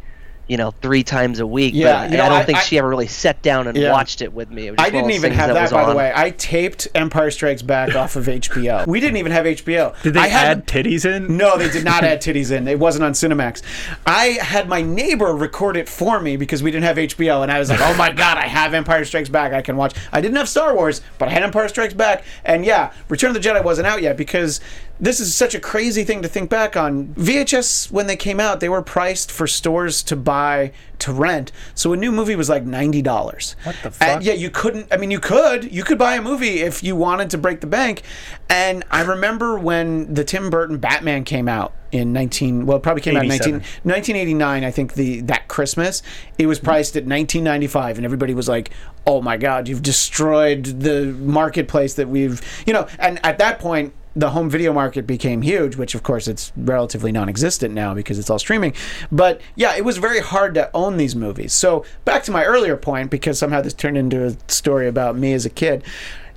you know, three times a week. Yeah, but you know, I don't I- think I- she ever really sat down and Yeah. watched it with me. It I didn't even have that, was by the way. I taped Empire Strikes Back off of HBO. We didn't even have HBO. Did they I had, add titties in? No, they did not add titties in. It wasn't on Cinemax. I had my neighbor record it for me because we didn't have HBO, and I was like, "Oh my god, I have Empire Strikes Back. I can watch." I didn't have Star Wars, but I had Empire Strikes Back, and yeah, Return of the Jedi wasn't out yet because this is such a crazy thing to think back on. VHS when they came out, they were priced for stores to buy to rent. So a new movie was like ninety dollars. What the fuck? yeah, you couldn't. I mean, you could. You could buy a movie if you wanted to break the bank. And I remember when the Tim Burton Batman came out in 19. Well, it probably came out in 19, 1989. I think the that Christmas it was priced at 1995, and everybody was like, "Oh my God, you've destroyed the marketplace that we've." You know, and at that point. The home video market became huge, which of course it's relatively non-existent now because it's all streaming. But yeah, it was very hard to own these movies. So back to my earlier point, because somehow this turned into a story about me as a kid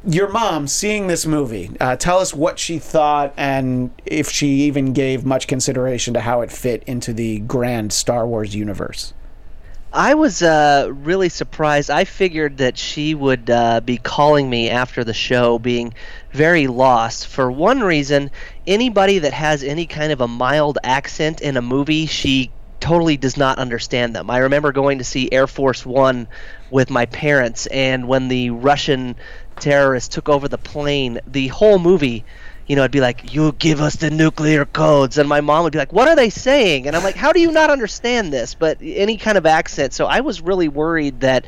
your mom seeing this movie uh, tell us what she thought and if she even gave much consideration to how it fit into the grand star wars universe I was uh, really surprised. I figured that she would uh, be calling me after the show, being very lost. For one reason, anybody that has any kind of a mild accent in a movie, she totally does not understand them. I remember going to see Air Force One with my parents, and when the Russian terrorists took over the plane, the whole movie you know, I'd be like, "You give us the nuclear codes," and my mom would be like, "What are they saying?" And I'm like, "How do you not understand this?" But any kind of accent. So I was really worried that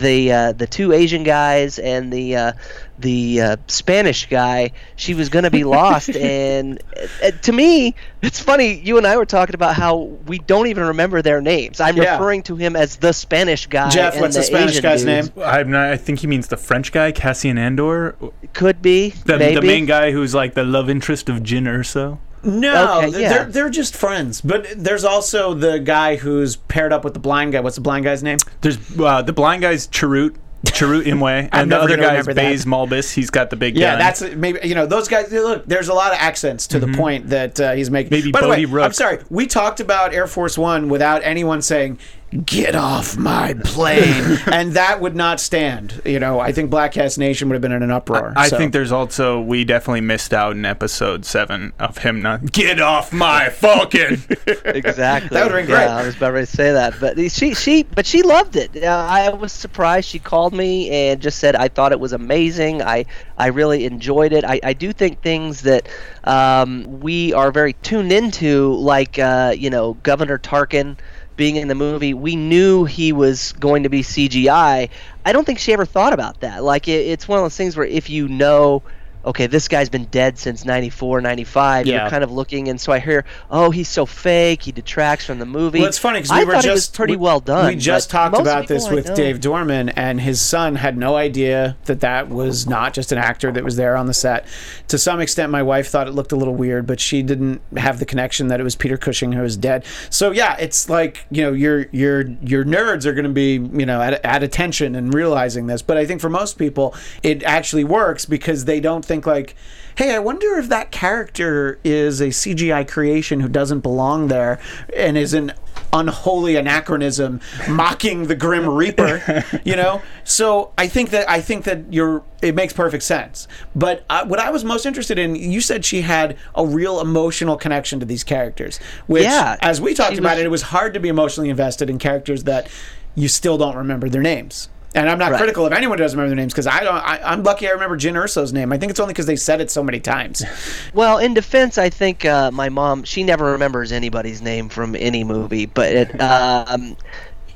the uh, the two Asian guys and the uh, the uh, Spanish guy, she was going to be lost. and uh, to me, it's funny. You and I were talking about how we don't even remember their names. I'm Yeah. referring to him as the Spanish guy. jeff and what's the, spanish Asian guy's dudes. name I'm not, I think he means the French guy, Cassian Andor, Could be. the, maybe. the main guy who's like the love interest of Jyn Erso. No Okay, yeah. they're, they're just friends but there's also the guy who's paired up with the blind guy what's the blind guy's name There's uh, the blind guy's Chirrut, Chirrut Imwe, and the other gonna guy's remember that. Malbus. He's got the big yeah gun. that's maybe you know those guys look there's a lot of accents to the point that uh, he's making Maybe by the way Bodhi Rook. i'm sorry we talked about air force one without anyone saying get off my plane and that would not stand you know i think Bladtcast nation would have been in an uproar I so. think there's also we definitely missed out in episode seven of him not get off my fucking. exactly. That would've been great. Yeah, I was about ready to say that, but she she but she loved it. Uh, I was surprised. She called me and just said I thought it was amazing. I I really enjoyed it. I, I do think things that um, we are very tuned into, like uh, you know Governor Tarkin being in the movie, we knew he was going to be CGI. I don't think she ever thought about that. Like it, it's one of those things where if you know. Okay, this guy's been dead since 94, 95. Yeah. You're kind of looking, and so I hear, oh, he's so fake. He detracts from the movie. Well, it's funny because we I were thought just it was pretty we- well done. We just talked about this I with know- Dave Dorman, and his son had no idea that that was not just an actor that was there on the set. To some extent, my wife thought it looked a little weird, but she didn't have the connection that it was Peter Cushing who was dead. So yeah, it's like you know your your your nerds are going to be you know at, at attention and realizing this, but I think for most people it actually works because they don't think like. Hey, I wonder if that character is a CGI creation who doesn't belong there and is an unholy anachronism mocking the grim reaper you know? So i think that i think that you're it makes perfect sense. But uh, what i was most interested in you said she had a real emotional connection to these characters which Yeah, as we talked about was- it it was hard to be emotionally invested in characters that you still don't remember their names and I'm not Right. critical of anyone who doesn't remember their names because I don't. I, I'm lucky I remember Jyn Erso's name. I think it's only because they said it so many times. Well, in defense, I think uh, my mom she never remembers anybody's name from any movie, but it, um,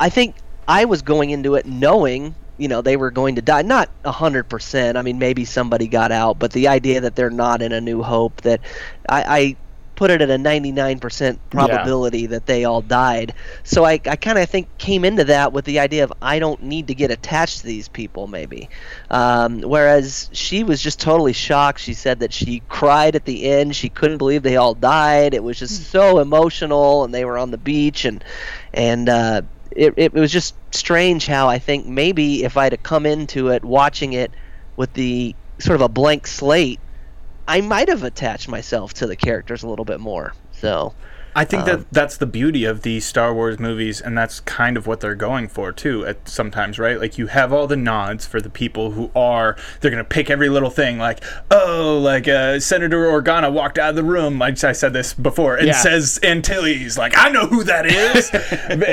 I think I was going into it knowing you know they were going to die. Not hundred percent. I mean, maybe somebody got out, but the idea that they're not in A New Hope that I, I put it at a 99% probability yeah. that they all died. So I, I kind of think came into that with the idea of I don't need to get attached to these people, maybe. Um, whereas she was just totally shocked. She said that she cried at the end. She couldn't believe they all died. It was just hmm. so emotional, and they were on the beach, and and uh, it, it was just strange how I think maybe if I'd have come into it watching it with the sort of a blank slate I might have attached myself to the characters a little bit more. So I think um, that that's the beauty of these Star Wars movies, and that's kind of what they're going for too. At sometimes, right? Like you have all the nods for the people who are they're gonna pick every little thing, like oh, like uh, Senator Organa walked out of the room. I, I said this before, and yeah. says Antilles, like I know who that is,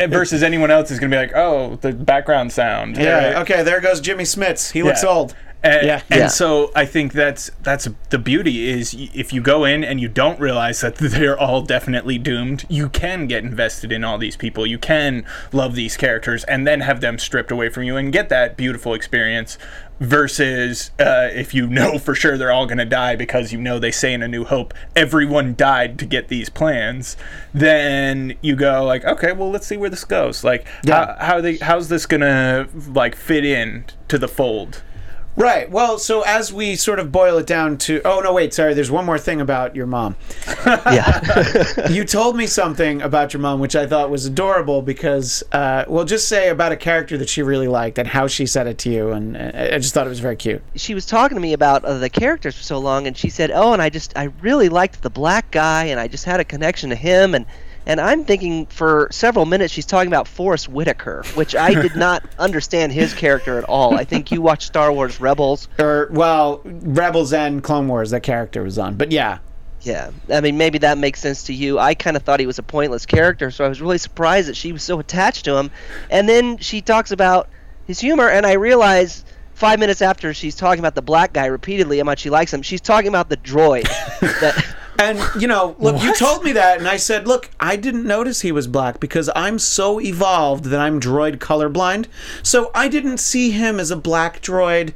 versus anyone else is gonna be like, oh, the background sound. Yeah. Right? Okay, there goes Jimmy Smits. He looks yeah. old. And, yeah. and yeah. so I think that's that's the beauty is if you go in and you don't realize that they're all definitely doomed, you can get invested in all these people. You can love these characters and then have them stripped away from you and get that beautiful experience versus uh, if you know for sure they're all going to die because you know they say in a new hope everyone died to get these plans then you go like okay well let's see where this goes like yeah. how, how they how's this going to like fit in to the fold Right. Well, so as we sort of boil it down to, oh no, wait, sorry. There's one more thing about your mom. yeah. you told me something about your mom, which I thought was adorable because, uh, well, just say about a character that she really liked and how she said it to you, and I just thought it was very cute. She was talking to me about uh, the characters for so long, and she said, "Oh, and I just, I really liked the black guy, and I just had a connection to him, and." And I'm thinking for several minutes she's talking about Forest Whitaker, which I did not understand his character at all. I think you watched Star Wars Rebels. Or, well, Rebels and Clone Wars, that character was on. But yeah. Yeah. I mean, maybe that makes sense to you. I kind of thought he was a pointless character, so I was really surprised that she was so attached to him. And then she talks about his humor, and I realize five minutes after she's talking about the black guy repeatedly how much she likes him, she's talking about the droid that and you know, look, what? you told me that, and I said, look, I didn't notice he was black because I'm so evolved that I'm droid colorblind. So I didn't see him as a black droid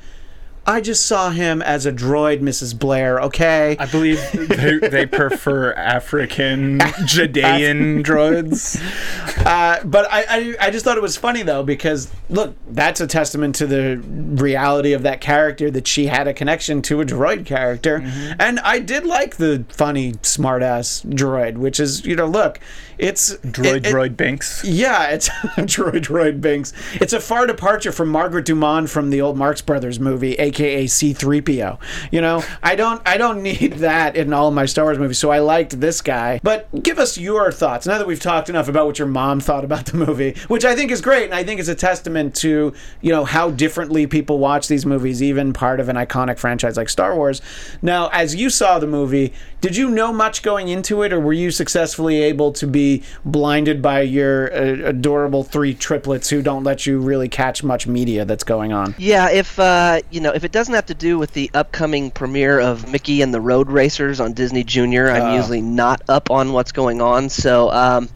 I just saw him as a droid, Mrs. Blair. Okay. I believe they, they prefer African Judean droids. Uh, but I, I, I just thought it was funny though because look, that's a testament to the reality of that character that she had a connection to a droid character, mm-hmm. and I did like the funny, smartass droid, which is you know, look, it's droid it, droid Binks. Yeah, it's droid droid Binks. It's a far departure from Margaret Dumont from the old Marx Brothers movie, aka C3PO. You know, I don't I don't need that in all my Star Wars movies. So I liked this guy. But give us your thoughts. Now that we've talked enough about what your mom thought about the movie, which I think is great, and I think is a testament to you know how differently people watch these movies, even part of an iconic franchise like Star Wars. Now, as you saw the movie, did you know much going into it, or were you successfully able to be blinded by your uh, adorable three triplets who don't let you really catch much media that's going on. Yeah, if uh, you know, if it doesn't have to do with the upcoming premiere of Mickey and the Road Racers on Disney Junior, I'm uh. usually not up on what's going on. So. Um,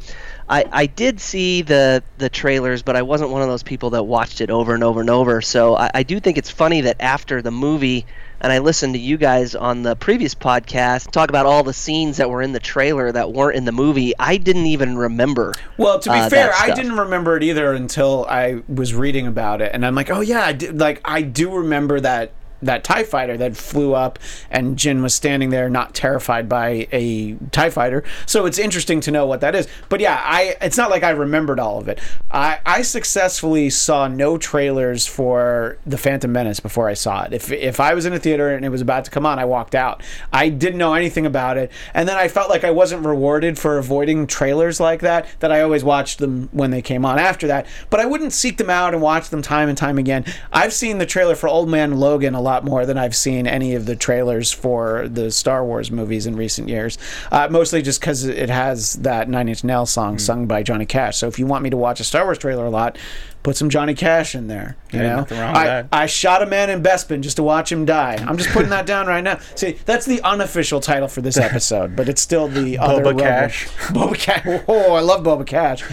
I, I did see the the trailers, but I wasn't one of those people that watched it over and over and over. So I, I do think it's funny that after the movie and I listened to you guys on the previous podcast talk about all the scenes that were in the trailer that weren't in the movie. I didn't even remember. Well, to be uh, fair, I didn't remember it either until I was reading about it, and I'm like, oh yeah, I did. Like I do remember that that TIE fighter that flew up and Jyn was standing there not terrified by a TIE fighter. So it's interesting to know what that is. But yeah, I it's not like I remembered all of it. I, I successfully saw no trailers for The Phantom Menace before I saw it. If, if I was in a theater and it was about to come on, I walked out. I didn't know anything about it. And then I felt like I wasn't rewarded for avoiding trailers like that, that I always watched them when they came on after that. But I wouldn't seek them out and watch them time and time again. I've seen the trailer for Old Man Logan a lot lot more than I've seen any of the trailers for the Star Wars movies in recent years. Uh, mostly just because it has that Nine Inch Nails song mm. sung by Johnny Cash. So if you want me to watch a Star Wars trailer a lot, put some Johnny Cash in there. You Ain't know, wrong with I, that. I shot a man in Bespin just to watch him die. I'm just putting that down right now. See, that's the unofficial title for this episode, but it's still the other Boba Cash. Boba Cash. Oh, I love Boba Cash.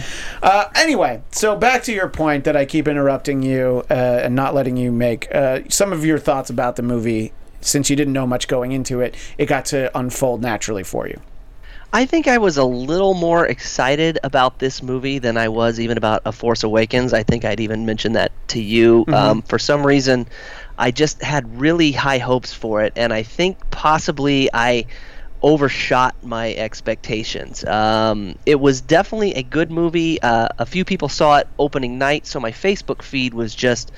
Uh, anyway, so back to your point that I keep interrupting you uh, and not letting you make uh, some of your thoughts about the movie. Since you didn't know much going into it, it got to unfold naturally for you. I think I was a little more excited about this movie than I was even about A Force Awakens. I think I'd even mentioned that to you. Um, for some reason, I just had really high hopes for it, and I think possibly I overshot my expectations. Um, it was definitely a good movie. Uh, a few people saw it opening night, so my Facebook feed was just.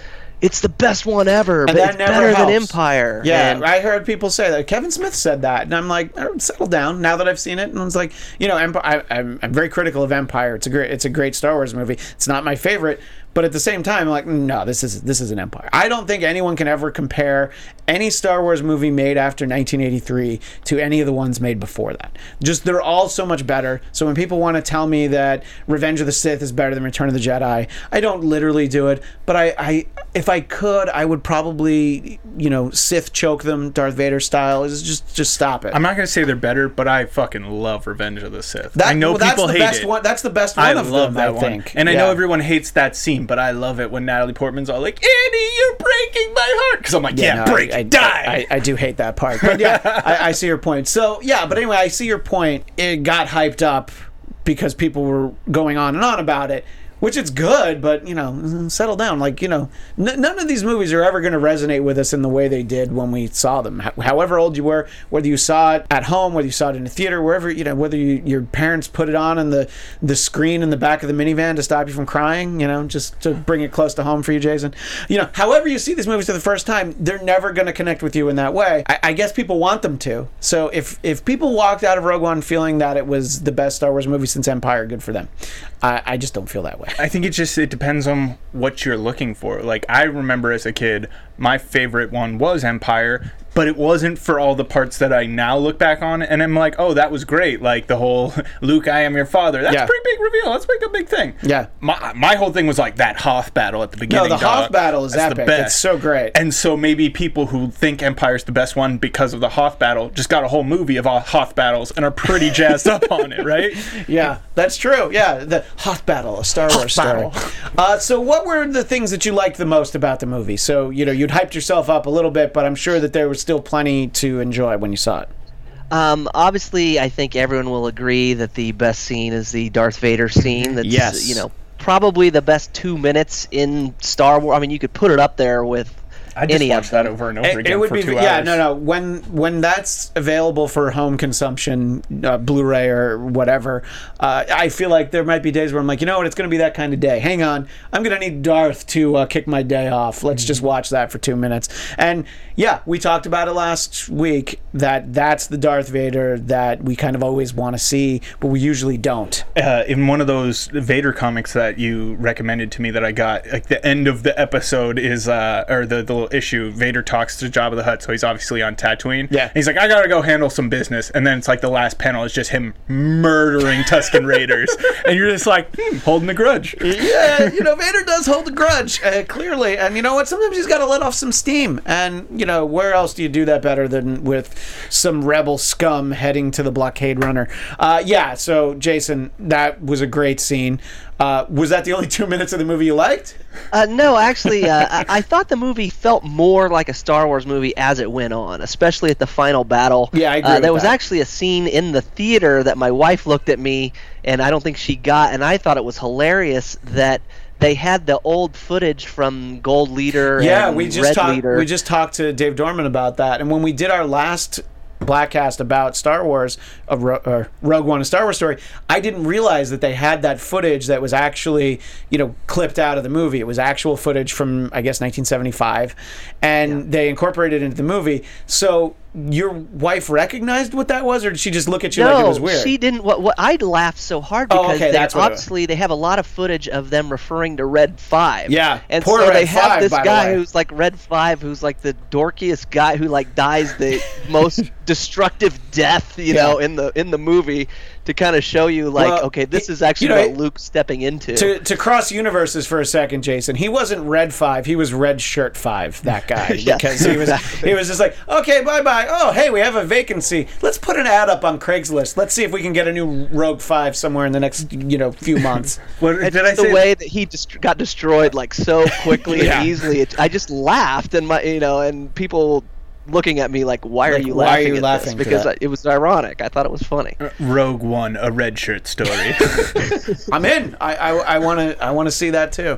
It's the best one ever, but that it's better than. Empire. Yeah, And- I heard people say that. Kevin Smith said that, and I'm like, "Oh, settle down. Now that I've seen it, and I was like, you know, Empire. I, I'm, I'm very critical of Empire. It's a great, it's a great Star Wars movie. It's not my favorite, but at the same time, I'm like, no, this is this is an Empire. I don't think anyone can ever compare any Star Wars movie made after 1983 to any of the ones made before that. Just they're all so much better. So when people want to tell me that Revenge of the Sith is better than Return of the Jedi, I don't literally do it, but I, I if I could, I would probably, you know, Sith choke them, Darth Vader style. Is just just stop it. I'm not gonna say they're better, but I fucking love Revenge of the Sith. That- I know well, that's people the hate best it. one. That's the best one I of love them. that I one, think, and I know everyone hates that scene, but I love it when Natalie Portman's all like, "Annie, you're breaking my heart," because I'm like, "Yeah, no, break, I, I, die." I, I do hate that part, but yeah, I, I see your point. So yeah, but anyway, I see your point. It got hyped up because people were going on and on about it, which it's good, but you know, settle down. Like you know, n- none of these movies are ever going to resonate with us in the way they did when we saw them. Ho- however old you were, whether you saw it at home, whether you saw it in a theater, wherever you know, whether you, your parents put it on in the the screen in the back of the minivan to stop you from crying, you know, just to bring it close to home for you, Jason. You know, however you see these movies for the first time, they're never going to connect with you in that way. I, I guess people want them to. So if if people walked out of Rogue One feeling that it was the best Star Wars movie since Empire, good for them. I, I just don't feel that way. I think it just it depends on what you're looking for. Like I remember as a kid, my favorite one was Empire, but it wasn't for all the parts that I now look back on and I'm like, "Oh, that was great." Like the whole Luke, I am your father. That's Yeah. a pretty big reveal. That's like a big thing. Yeah. My my whole thing was like that Hoth battle at the beginning. No, the dog. Hoth battle is That's the best. It's so great. And so maybe people who think Empire's the best one because of the Hoth battle just got a whole movie of Hoth battles and are pretty jazzed up on it, right? Yeah, that's true. Yeah, the Hoth battle, a Star Wars story. battle. Uh, so, what were the things that you liked the most about the movie? So, you know, you'd hyped yourself up a little bit, but I'm sure that there was still plenty to enjoy when you saw it. Um, obviously, I think everyone will agree that the best scene is the Darth Vader scene. That's Yes. you know probably the best two minutes in Star Wars. I mean, you could put it up there with I just any watched that over and over It, again it would for be two yeah hours. no. No when when that's available for home consumption uh, Blu-ray or whatever uh, I feel like there might be days where I'm like you know what? It's going to be that kind of day. Hang on. I'm going to need Darth to uh, kick my day off. Let's just watch that for two minutes. And yeah we talked about it last week that that's the Darth Vader that we kind of always want to see but we usually don't. Uh, in one of those Vader comics that you recommended to me that I got, like the end of the episode is, uh, or the, the little issue, Vader talks to Jabba the Hutt, so he's obviously on Tatooine. Yeah. And he's like, I gotta go handle some business, and then it's like the last panel is just him murdering Tusken Raiders, and you're just like, hmm, holding a grudge. yeah, you know, Vader does hold a grudge, uh, clearly. And you know what? Sometimes he's got to let off some steam. And, you know, where else do you do that better than with some rebel scum heading to the blockade runner? Uh, yeah, so, Jason, that was a great scene. Uh, was that the only two minutes of the movie you liked? Uh, no, actually, uh, I, I thought the movie felt more like a Star Wars movie as it went on, especially at the final battle. Yeah, I agree Uh, with there was that. actually a scene in the theater that my wife looked at me, and I don't think she got, and I thought it was hilarious that they had the old footage from Gold Leader Yeah, and we just Red talked. Leader. We just talked to Dave Dorman about that, and when we did our last Bladtcast about Star Wars, Ro- uh, Rogue One, a Star Wars story, I didn't realize that they had that footage that was actually, you know, clipped out of the movie. It was actual footage from, I guess, 1975, and they incorporated it into the movie. So your wife recognized what that was, or did she just look at you no, like it was weird? she didn't. What, what I laughed so hard Oh, because okay, they, that's what it was. obviously they have a lot of footage of them referring to Red Five. Yeah, and poor so Red they have 5, this guy who's like Red Five, who's like the dorkiest guy who like dies the most destructive death, you know, in the in the movie to kind of show you like, Well, okay, this y- is actually you know, what Luke's stepping into. to to cross universes for a second, Jason. He wasn't Red Five. He was Red Shirt Five. That guy Yes, because he was exactly. he was just like, okay, bye bye. Oh, hey, we have a vacancy. Let's put an ad up on Craigslist. Let's see if we can get a new Rogue Five somewhere in the next you know few months. What And did I the say? way that he just got destroyed like so quickly Yeah. and easily, it, I just laughed, and my you know, and people looking at me like, why are Like, you why are laughing? you at laughing This? Because that? I, it was ironic. I thought it was funny. Uh, Rogue One, a red shirt story. I'm in. I I want to I want to see that too,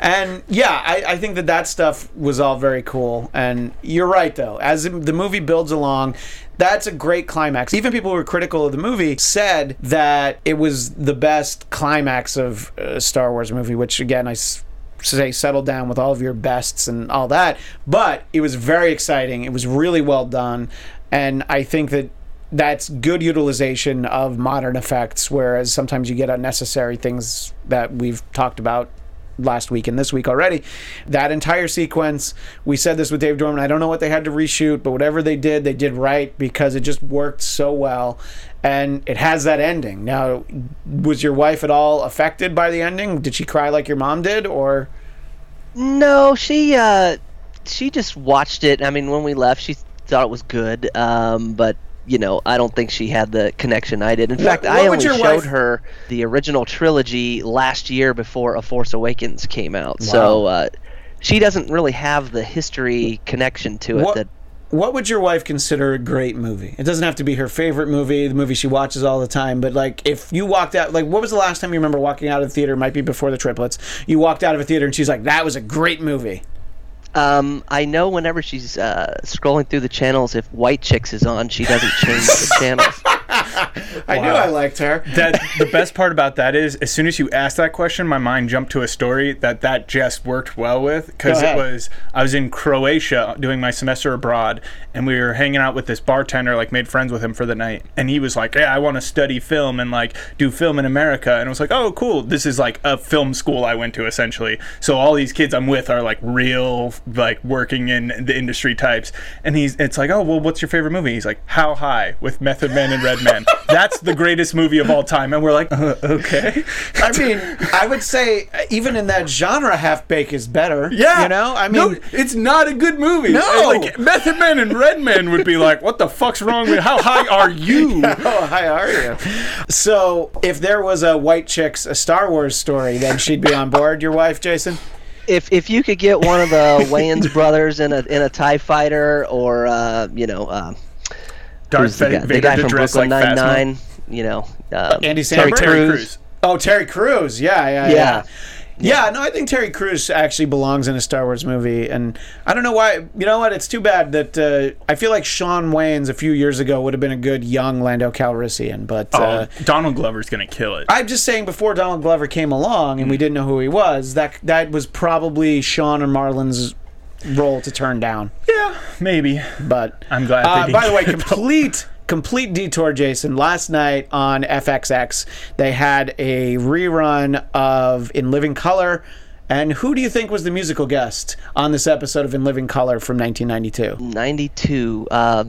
and yeah, I, I think that that stuff was all very cool. And you're right though, as the movie builds along. That's a great climax. Even people who were critical of the movie said that it was the best climax of a Star Wars movie, which again I s- say settle down with all of your bests and all that. But it was very exciting. It was really well done, and I think that that's good utilization of modern effects. Whereas sometimes you get unnecessary things that we've talked about last week and this week already. That entire sequence, we said this with Dave Dorman. I don't know what they had to reshoot, but whatever they did, they did right because it just worked so well. And it has that ending. Now, was your wife at all affected by the ending? Did she cry like your mom did, or? No, she uh, she just watched it. I mean, when we left, she thought it was good. Um, but you know, I don't think she had the connection I did. In What- fact, what I only showed wife- her the original trilogy last year before A Force Awakens came out. So uh, she doesn't really have the history connection to it What- that What would your wife consider a great movie? It doesn't have to be her favorite movie, the movie she watches all the time, but like if you walked out, like what was the last time you remember walking out of the theater? It might be before the triplets. You walked out of a theater and she's like, "That was a great movie." Um, I know whenever she's uh, scrolling through the channels, if White Chicks is on, she doesn't change the channels. I knew I liked her. that the best part about that is, as soon as you asked that question, my mind jumped to a story that that just worked well with because it was I was in Croatia doing my semester abroad, and we were hanging out with this bartender, like made friends with him for the night, and he was like, "Yeah, I want to study film and like do film in America," and I was like, "Oh, cool! This is like a film school I went to essentially." So all these kids I'm with are like real, like working in the industry types, and he's it's like, "Oh, well, what's your favorite movie?" He's like, "How High" with Method Man and Red Redman. That's the greatest movie of all time, and we're like, uh, "Okay." I mean, I would say even in that genre, Half Bake is better. Yeah, you know, I no, mean, it's not a good movie. No! like Method Man and Redman would be like, "What the fuck's wrong with? How high are you?" oh, hi, how are you? So, if there was a White Chicks, a Star Wars story, then she'd be on board. Your wife, Jason. if if you could get one of the Wayans brothers in a in a Tie Fighter, or uh, you know, uh, Darth who's the guy, Vader the guy to from dress Brooklyn like Nine Nine, you know, uh, Andy Terry Samberg? Terry Crews. Crews. Oh, Terry Crews. Yeah, yeah, yeah. Yeah. Yeah, no, I think Terry Crews actually belongs in a Star Wars movie, and I don't know why. You know what? It's too bad that uh, I feel like Shawn Wayans a few years ago would have been a good young Lando Calrissian, but uh, Oh, Donald Glover's gonna kill it. I'm just saying before Donald Glover came along and we didn't know who he was, that that was probably Sean or Marlon's role to turn down. yeah, maybe. But I'm glad. uh, they by the way, complete complete detour, Jason. Last night on FXX, they had a rerun of In Living Color. And who do you think was the musical guest on this episode of In Living Color from 1992? 92. Uh,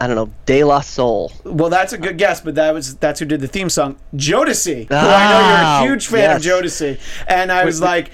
I don't know, De La Soul. Well, that's a good guess, but that was that's who did the theme song, Jodeci. who I Ah, know you're a huge fan of yes. Jodeci, and I was like.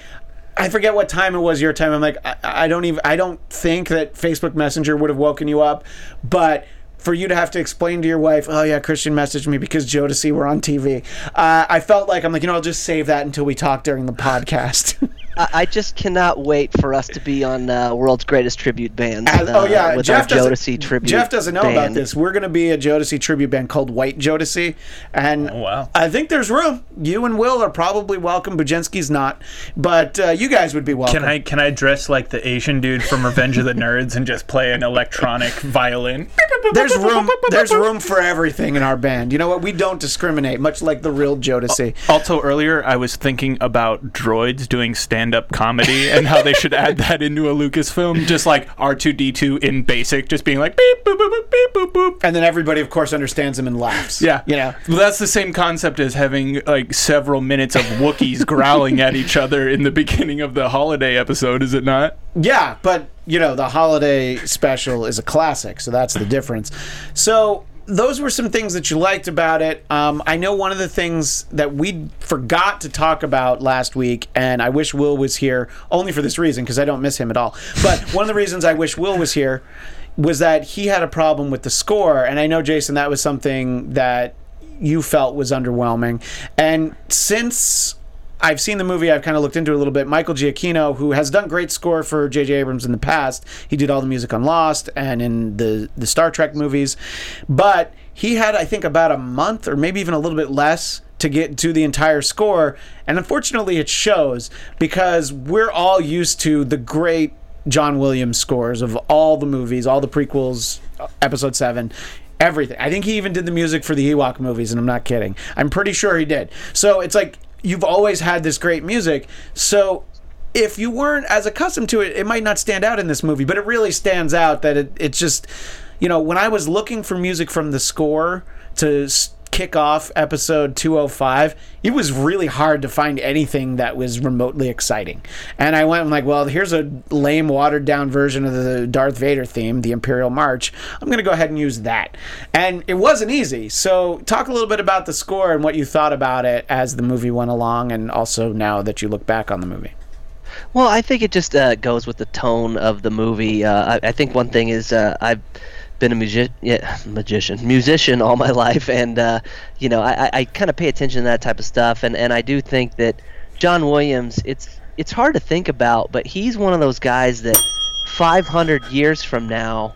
I forget what time it was your time. I'm like, I, I don't even, I don't think that Facebook Messenger would have woken you up, but for you to have to explain to your wife, oh yeah, Christian messaged me because Jodeci were on TV. Uh, I felt like I'm like, you know, I'll just save that until we talk during the podcast. I, I just cannot wait for us to be on uh, World's Greatest Tribute Band. As- oh uh, yeah, with Jeff our doesn't. Jodeci tribute. Jeff doesn't know about this. We're going to be a Jodeci tribute band called White Jodeci, and Oh, wow. I think there's room. You and Will are probably welcome. Bujenski's not, but uh, you guys would be welcome. Can I can I dress like the Asian dude from Revenge of the Nerds and just play an electronic violin? There's room. There's room for everything in our band. You know what? We don't discriminate, much like the real Jodeci. Also, earlier I was thinking about droids doing stand stand-up comedy and how they should add that into a Lucasfilm, just like R2D2 in basic, just being like beep boop boop boop beep boop boop. And then everybody, of course, understands him and laughs. Yeah, You know? Well, that's the same concept as having like several minutes of Wookiees growling at each other in the beginning of the holiday episode, is it not? Yeah, but you know, the holiday special is a classic, so that's the difference. So those were some things that you liked about it. Um, I know one of the things that we forgot to talk about last week, and I wish Will was here only for this reason because I don't miss him at all. But one of the reasons I wish Will was here was that he had a problem with the score, and I know Jason that was something that you felt was underwhelming. And since I've seen the movie. I've kind of looked into it a little bit. Michael Giacchino, who has done great score for J.J. Abrams in the past, he did all the music on Lost and in the the Star Trek movies, but he had I think about a month or maybe even a little bit less to get to the entire score, and unfortunately it shows because we're all used to the great John Williams scores of all the movies, all the prequels, Episode Seven everything. I think he even did the music for the Ewok movies, and I'm not kidding. I'm pretty sure he did. So it's like you've always had this great music. So if you weren't as accustomed to it, it might not stand out in this movie, but it really stands out that it, it's just, you know, when I was looking for music from the score to kick off episode 205, it was really hard to find anything that was remotely exciting. And I went I'm like, well, here's a lame, watered down version of the Darth Vader theme, the Imperial March. I'm going to go ahead and use that. And it wasn't easy. So, talk a little bit about the score and what you thought about it as the movie went along, and also now that you look back on the movie. Well, I think it just uh, goes with the tone of the movie. Uh, I, I think one thing is uh, I've been a music, yeah, magician, musician all my life, and uh, you know I, I- kind of pay attention to that type of stuff, and, and I do think that John Williams, it's it's hard to think about, but he's one of those guys that 500 years from now,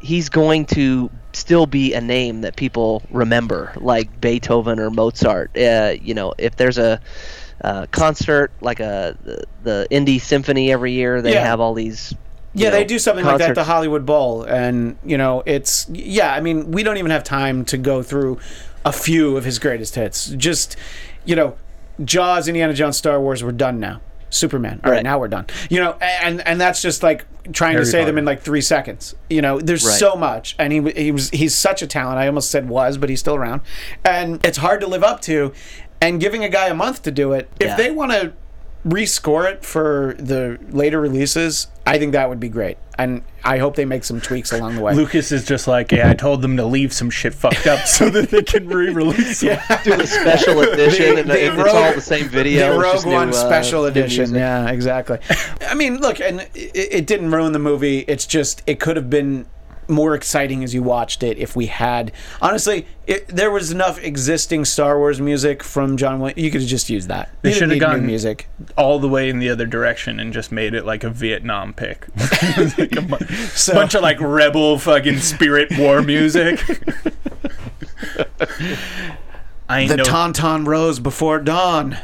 he's going to still be a name that people remember, like Beethoven or Mozart. Uh, you know, if there's a uh, concert like a the, the Indy Symphony every year, they Yeah. have all these. Yeah, they know, do something like that at the. Hollywood Bowl, and you know, it's yeah. I mean, we don't even have time to go through a few of his greatest hits. Just you know, Jaws, Indiana Jones, Star Wars, we're done now. Superman. All right, Right. now we're done. You know, and and that's just like trying Harry to say them in like three seconds. You know, there's Right. so much, and he he was he's such a talent. I almost said was, but he's still around, and it's hard to live up to. And giving a guy a month to do it, if Yeah. they want to rescore it for the later releases, I think that would be great. And I hope they make some tweaks along the way. Lucas is just like, yeah, I told them to leave some shit fucked up so that they can re-release it. do a special edition, The- and the it's Rogue- all the same video. the Rogue just new, One uh, special edition. Yeah, exactly. I mean, look, and it, it didn't ruin the movie. It's just it could have been more exciting as you watched it if we had. Honestly it, there was enough existing Star Wars music from John Williams. You could have just used that. They should have gone music. all the way in the other direction and just made it like a Vietnam pick. like a bu- So- bunch of like rebel fucking spirit war music. I the no tauntaun rose before dawn.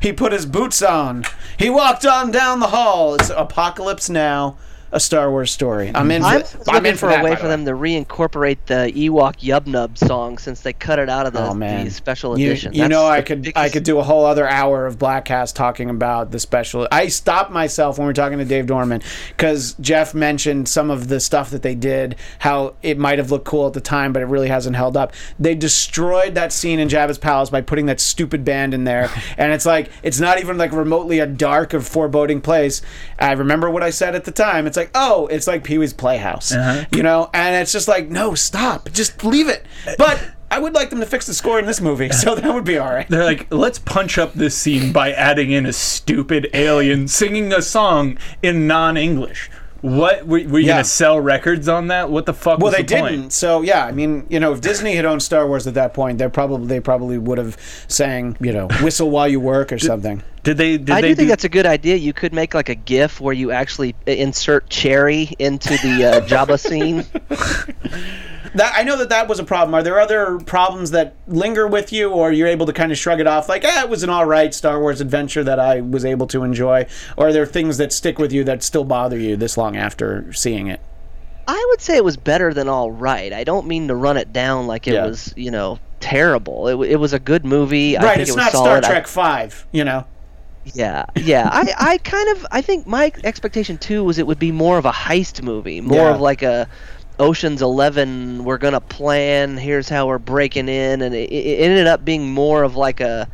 He put his boots on. He walked on down the hall. It's apocalypse now a Star Wars story I'm in for, I'm I'm looking in for that, a way for the them to reincorporate the Ewok Yub Nub song since they cut it out of the, Oh man, the special You- edition. You, That's know, I could I could do a whole other hour of Bladtcast talking about the special. I stopped myself when we were talking to Dave Dorman because Jeff mentioned some of the stuff that they did, how it might have looked cool at the time, but it really hasn't held up. They destroyed that scene in Jabba's palace by putting that stupid band in there, and it's like it's not even like remotely a dark or foreboding place. I remember what I said at the time. It's like, oh, it's like Pee Wee's Playhouse, Uh-huh. you know, and it's just like, no, stop, just leave it. But I would like them to fix the score in this movie, so that would be all right. They're like, let's punch up this scene by adding in a stupid alien singing a song in non-English. What were, were you Yeah. gonna sell records on that? What the fuck? Well, they the didn't. So yeah, I mean, you know, if Disney had owned Star Wars at that point, they probably they probably would have sang, you know, "Whistle While You Work" or something. Did they? Did I they do think that's a good idea. You could make like a GIF where you actually insert Cherry into the uh, Jabba scene. That I know that that was a problem. Are there other problems that linger with you, or you're able to kind of shrug it off, like, "Ah, it was an all right Star Wars adventure that I was able to enjoy," or are there things that stick with you that still bother you this long after seeing it? I would say it was better than all right. I don't mean to run it down like it Yeah. was, you know, terrible. It, it was a good movie. I right, think it's it was not solid. Star I- Trek Five, you know. Yeah, yeah. I, I kind of I think my expectation too was it would be more of a heist movie, more Yeah. of like a Ocean's Eleven. We're gonna plan. Here's how we're breaking in, and it, it ended up being more of like a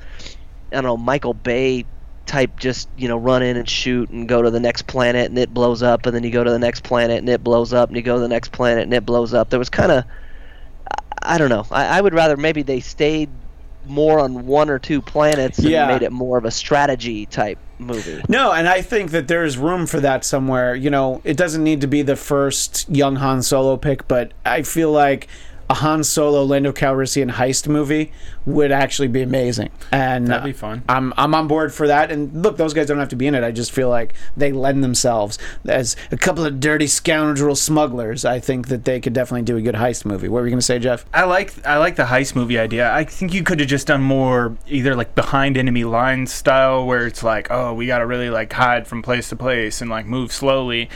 I don't know Michael Bay type. Just you know, run in and shoot and go to the next planet and it blows up, and then you go to the next planet and it blows up, and you go to the next planet and it blows up. There was kind of I don't know. I, I would rather maybe they stayed more on one or two planets and Yeah. made it more of a strategy type movie. No, and I think that there's room for that somewhere. You know, it doesn't need to be the first young Han Solo pick, but I feel like a Han Solo Lando Calrissian heist movie would actually be amazing. And That'd be uh, fun. I'm I'm on board for that. And look, those guys don't have to be in it. I just feel like they lend themselves as a couple of dirty scoundrel smugglers. I think that they could definitely do a good heist movie. What were you going to say, Jeff? I like I like the heist movie idea. I think you could have just done more either like behind enemy lines style where it's like, oh, we got to really like hide from place to place and like move slowly.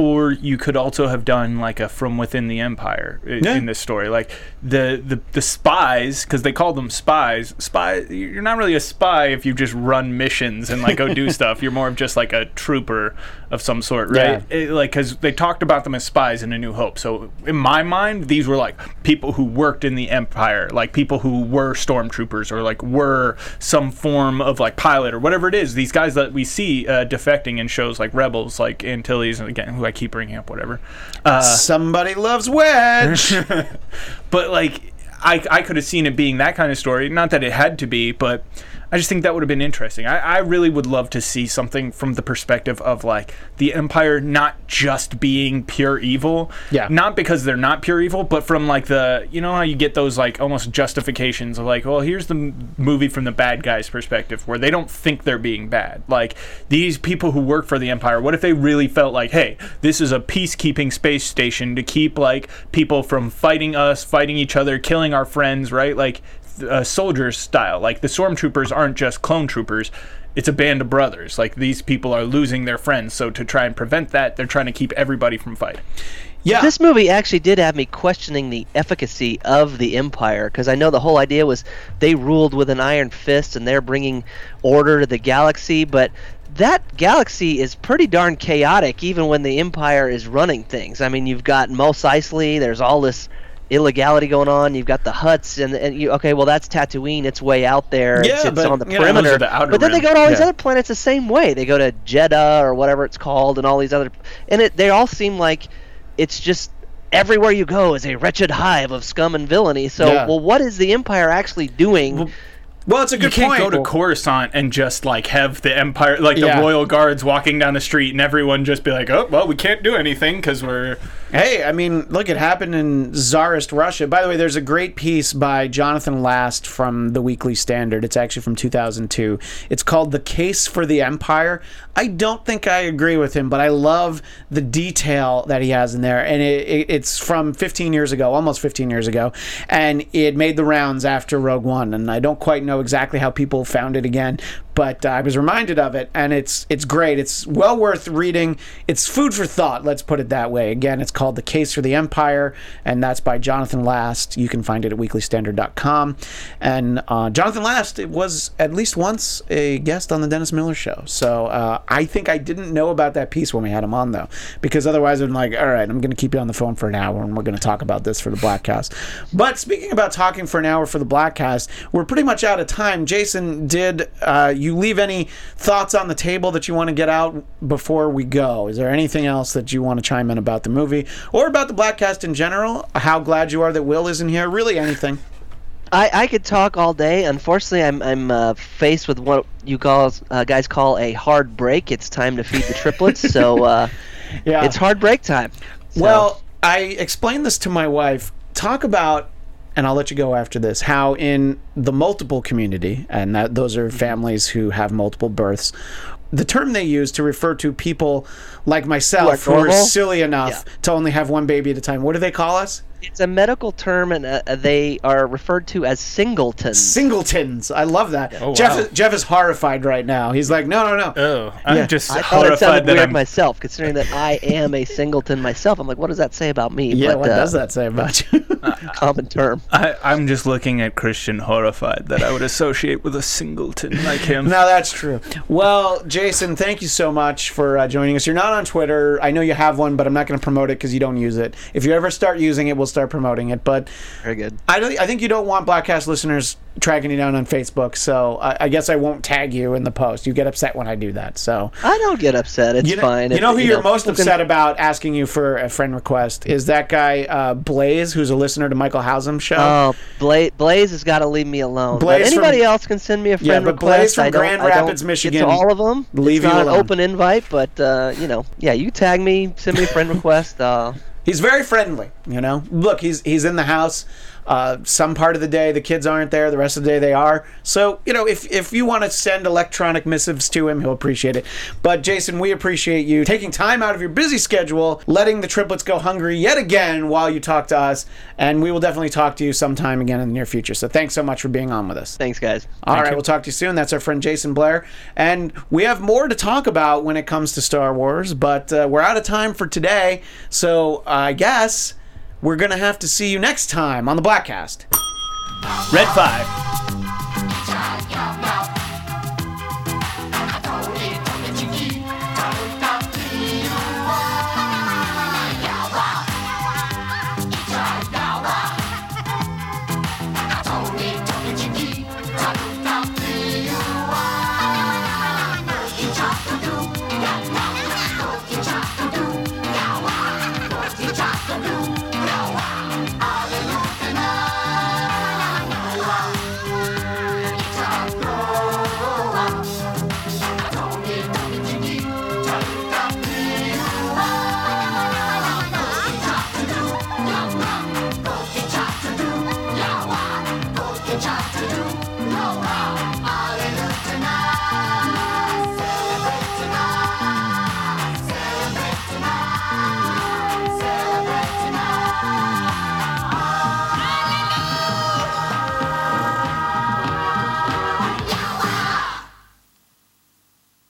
Or you could also have done like a from within the empire i- Yeah. in this story, like the the, the spies because they call them spies. Spy, you're not really a spy if you just run missions and like go do stuff. You're more of just like a trooper of some sort, right? Yeah. it, like because they talked about them as spies in A New Hope. So in my mind, these were like people who worked in the Empire, like people who were stormtroopers or like were some form of like pilot or whatever it is. These guys that we see uh, defecting in shows like Rebels, like Antilles, and again, who I keep bringing up, whatever. Uh, Somebody loves Wedge. but like I, I could have seen it being that kind of story. Not that it had to be, but I just think that would have been interesting. I, I really would love to see something from the perspective of like the Empire not just being pure evil. Yeah. Not because they're not pure evil, but from like the you know how you get those like almost justifications of like, well, here's the m- movie from the bad guy's perspective where they don't think they're being bad. Like these people who work for the Empire, what if they really felt like, hey, this is a peacekeeping space station to keep like people from fighting us, fighting each other, killing our friends, right? Like uh, soldiers style. Like the stormtroopers aren't just clone troopers. It's a band of brothers. Like these people are losing their friends, so to try and prevent that, they're trying to keep everybody from fighting. yeah. This movie actually did have me questioning the efficacy of the Empire because I know the whole idea was they ruled with an iron fist and they're bringing order to the galaxy, but that galaxy is pretty darn chaotic even when the Empire is running things. I mean, you've got Mos Eisley, there's all this illegality going on. You've got the Hutts, and and you okay? Well, that's Tatooine. It's way out there. Yeah, it's, it's but, on the you know, perimeter. the outer but then they go to all these Yeah. other planets the same way. They go to Jedha or whatever it's called, and all these other, and it, they all seem like it's just everywhere you go is a wretched hive of scum and villainy. So, Yeah. well, what is the Empire actually doing? well, it's a good You can't point. go to Coruscant and just like have the Empire, like the Yeah. royal guards walking down the street, and everyone just be like, "Oh, well, we can't do anything because we're." Hey, I mean, look, it happened in Tsarist Russia. By the way, there's a great piece by Jonathan Last from the Weekly Standard. It's actually from 2002. It's called The Case for the Empire. I don't think I agree with him, but I love the detail that he has in there. And it, it, it's from 15 years ago, almost 15 years ago. And it made the rounds after Rogue One. And I don't quite know exactly how people found it again, but uh, I was reminded of it. And it's, it's great. It's well worth reading. It's food for thought, let's put it that way. Again, it's called The Case for the Empire, and that's by Jonathan Last. You can find it at weeklystandard.com. And uh, Jonathan Last was at least once a guest on the Dennis Miller Show. So uh, I think I didn't know about that piece when we had him on, though, because otherwise I'm like, all right, I'm going to keep you on the phone for an hour, and we're going to talk about this for the Bladtcast. But speaking about talking for an hour for the Bladtcast, we're pretty much out of time. Jason, did uh, you leave any thoughts on the table that you want to get out before we go? Is there anything else that you want to chime in about the movie or about the Bladtcast in general? How glad you are that Will isn't here? Really, anything? I, I could talk all day. Unfortunately, I'm I'm uh, faced with what you guys uh, guys call a hard break. It's time to feed the triplets, so uh, Yeah. it's hard break time. So- Well, I explained this to my wife. Talk about, and I'll let you go after this, how in the multiple community, and that those are mm-hmm. families who have multiple births, the term they use to refer to people like myself who are, silly enough Yeah. to only have one baby at a time, what do they call us? It's a medical term, and uh, they are referred to as singletons. Singletons. I love that. Oh, Jeff, wow. is, Jeff is horrified right now. He's like, no, no, no. Oh, I'm Yeah. just I thought it horrified sounded that weird I'm. myself, considering that I am a singleton myself. I'm like, what does that say about me? yeah, but, what uh, does that say about you? Common term. I, I'm just looking at Christian horrified that I would associate with a singleton like him. No, that's true. Well, Jason, thank you so much for uh, joining us. You're not on Twitter. I know you have one, but I'm not going to promote it because you don't use it. If you ever start using it, we'll start promoting it. But Very good. I, don't, I think you don't want Bladtcast listeners tracking you down on Facebook, so I, I guess I won't tag you in the post. You get upset when I do that, so I don't get upset. It's you know, fine. You If- know who you're most people can- upset about asking you for a friend request is that guy uh, Blaze, who's a listener to Michael Housem's show. Oh, Blaze, Blaze has got to leave me alone. Blaze but anybody from- else can send me a friend Yeah, but request. Blaze from Grand Rapids, Michigan, all of them. leave it's you not alone. an open invite, but uh, you know, yeah, you tag me, send me a friend request. Uh, He's very friendly, you know. Look, he's he's in the house. Uh, some part of the day the kids aren't there. The rest of the day they are. So you know, if if you want to send electronic missives to him, he'll appreciate it. But Jason, we appreciate you taking time out of your busy schedule, letting the triplets go hungry yet again while you talk to us, and we will definitely talk to you sometime again in the near future. So thanks so much for being on with us. thanks, guys. All right, we'll talk to you soon. That's our friend Jason Blair. And we have more to talk about when it comes to Star Wars, but uh, we're out of time for today. So I guess we're going to have to see you next time on the Bladtcast. Red 5.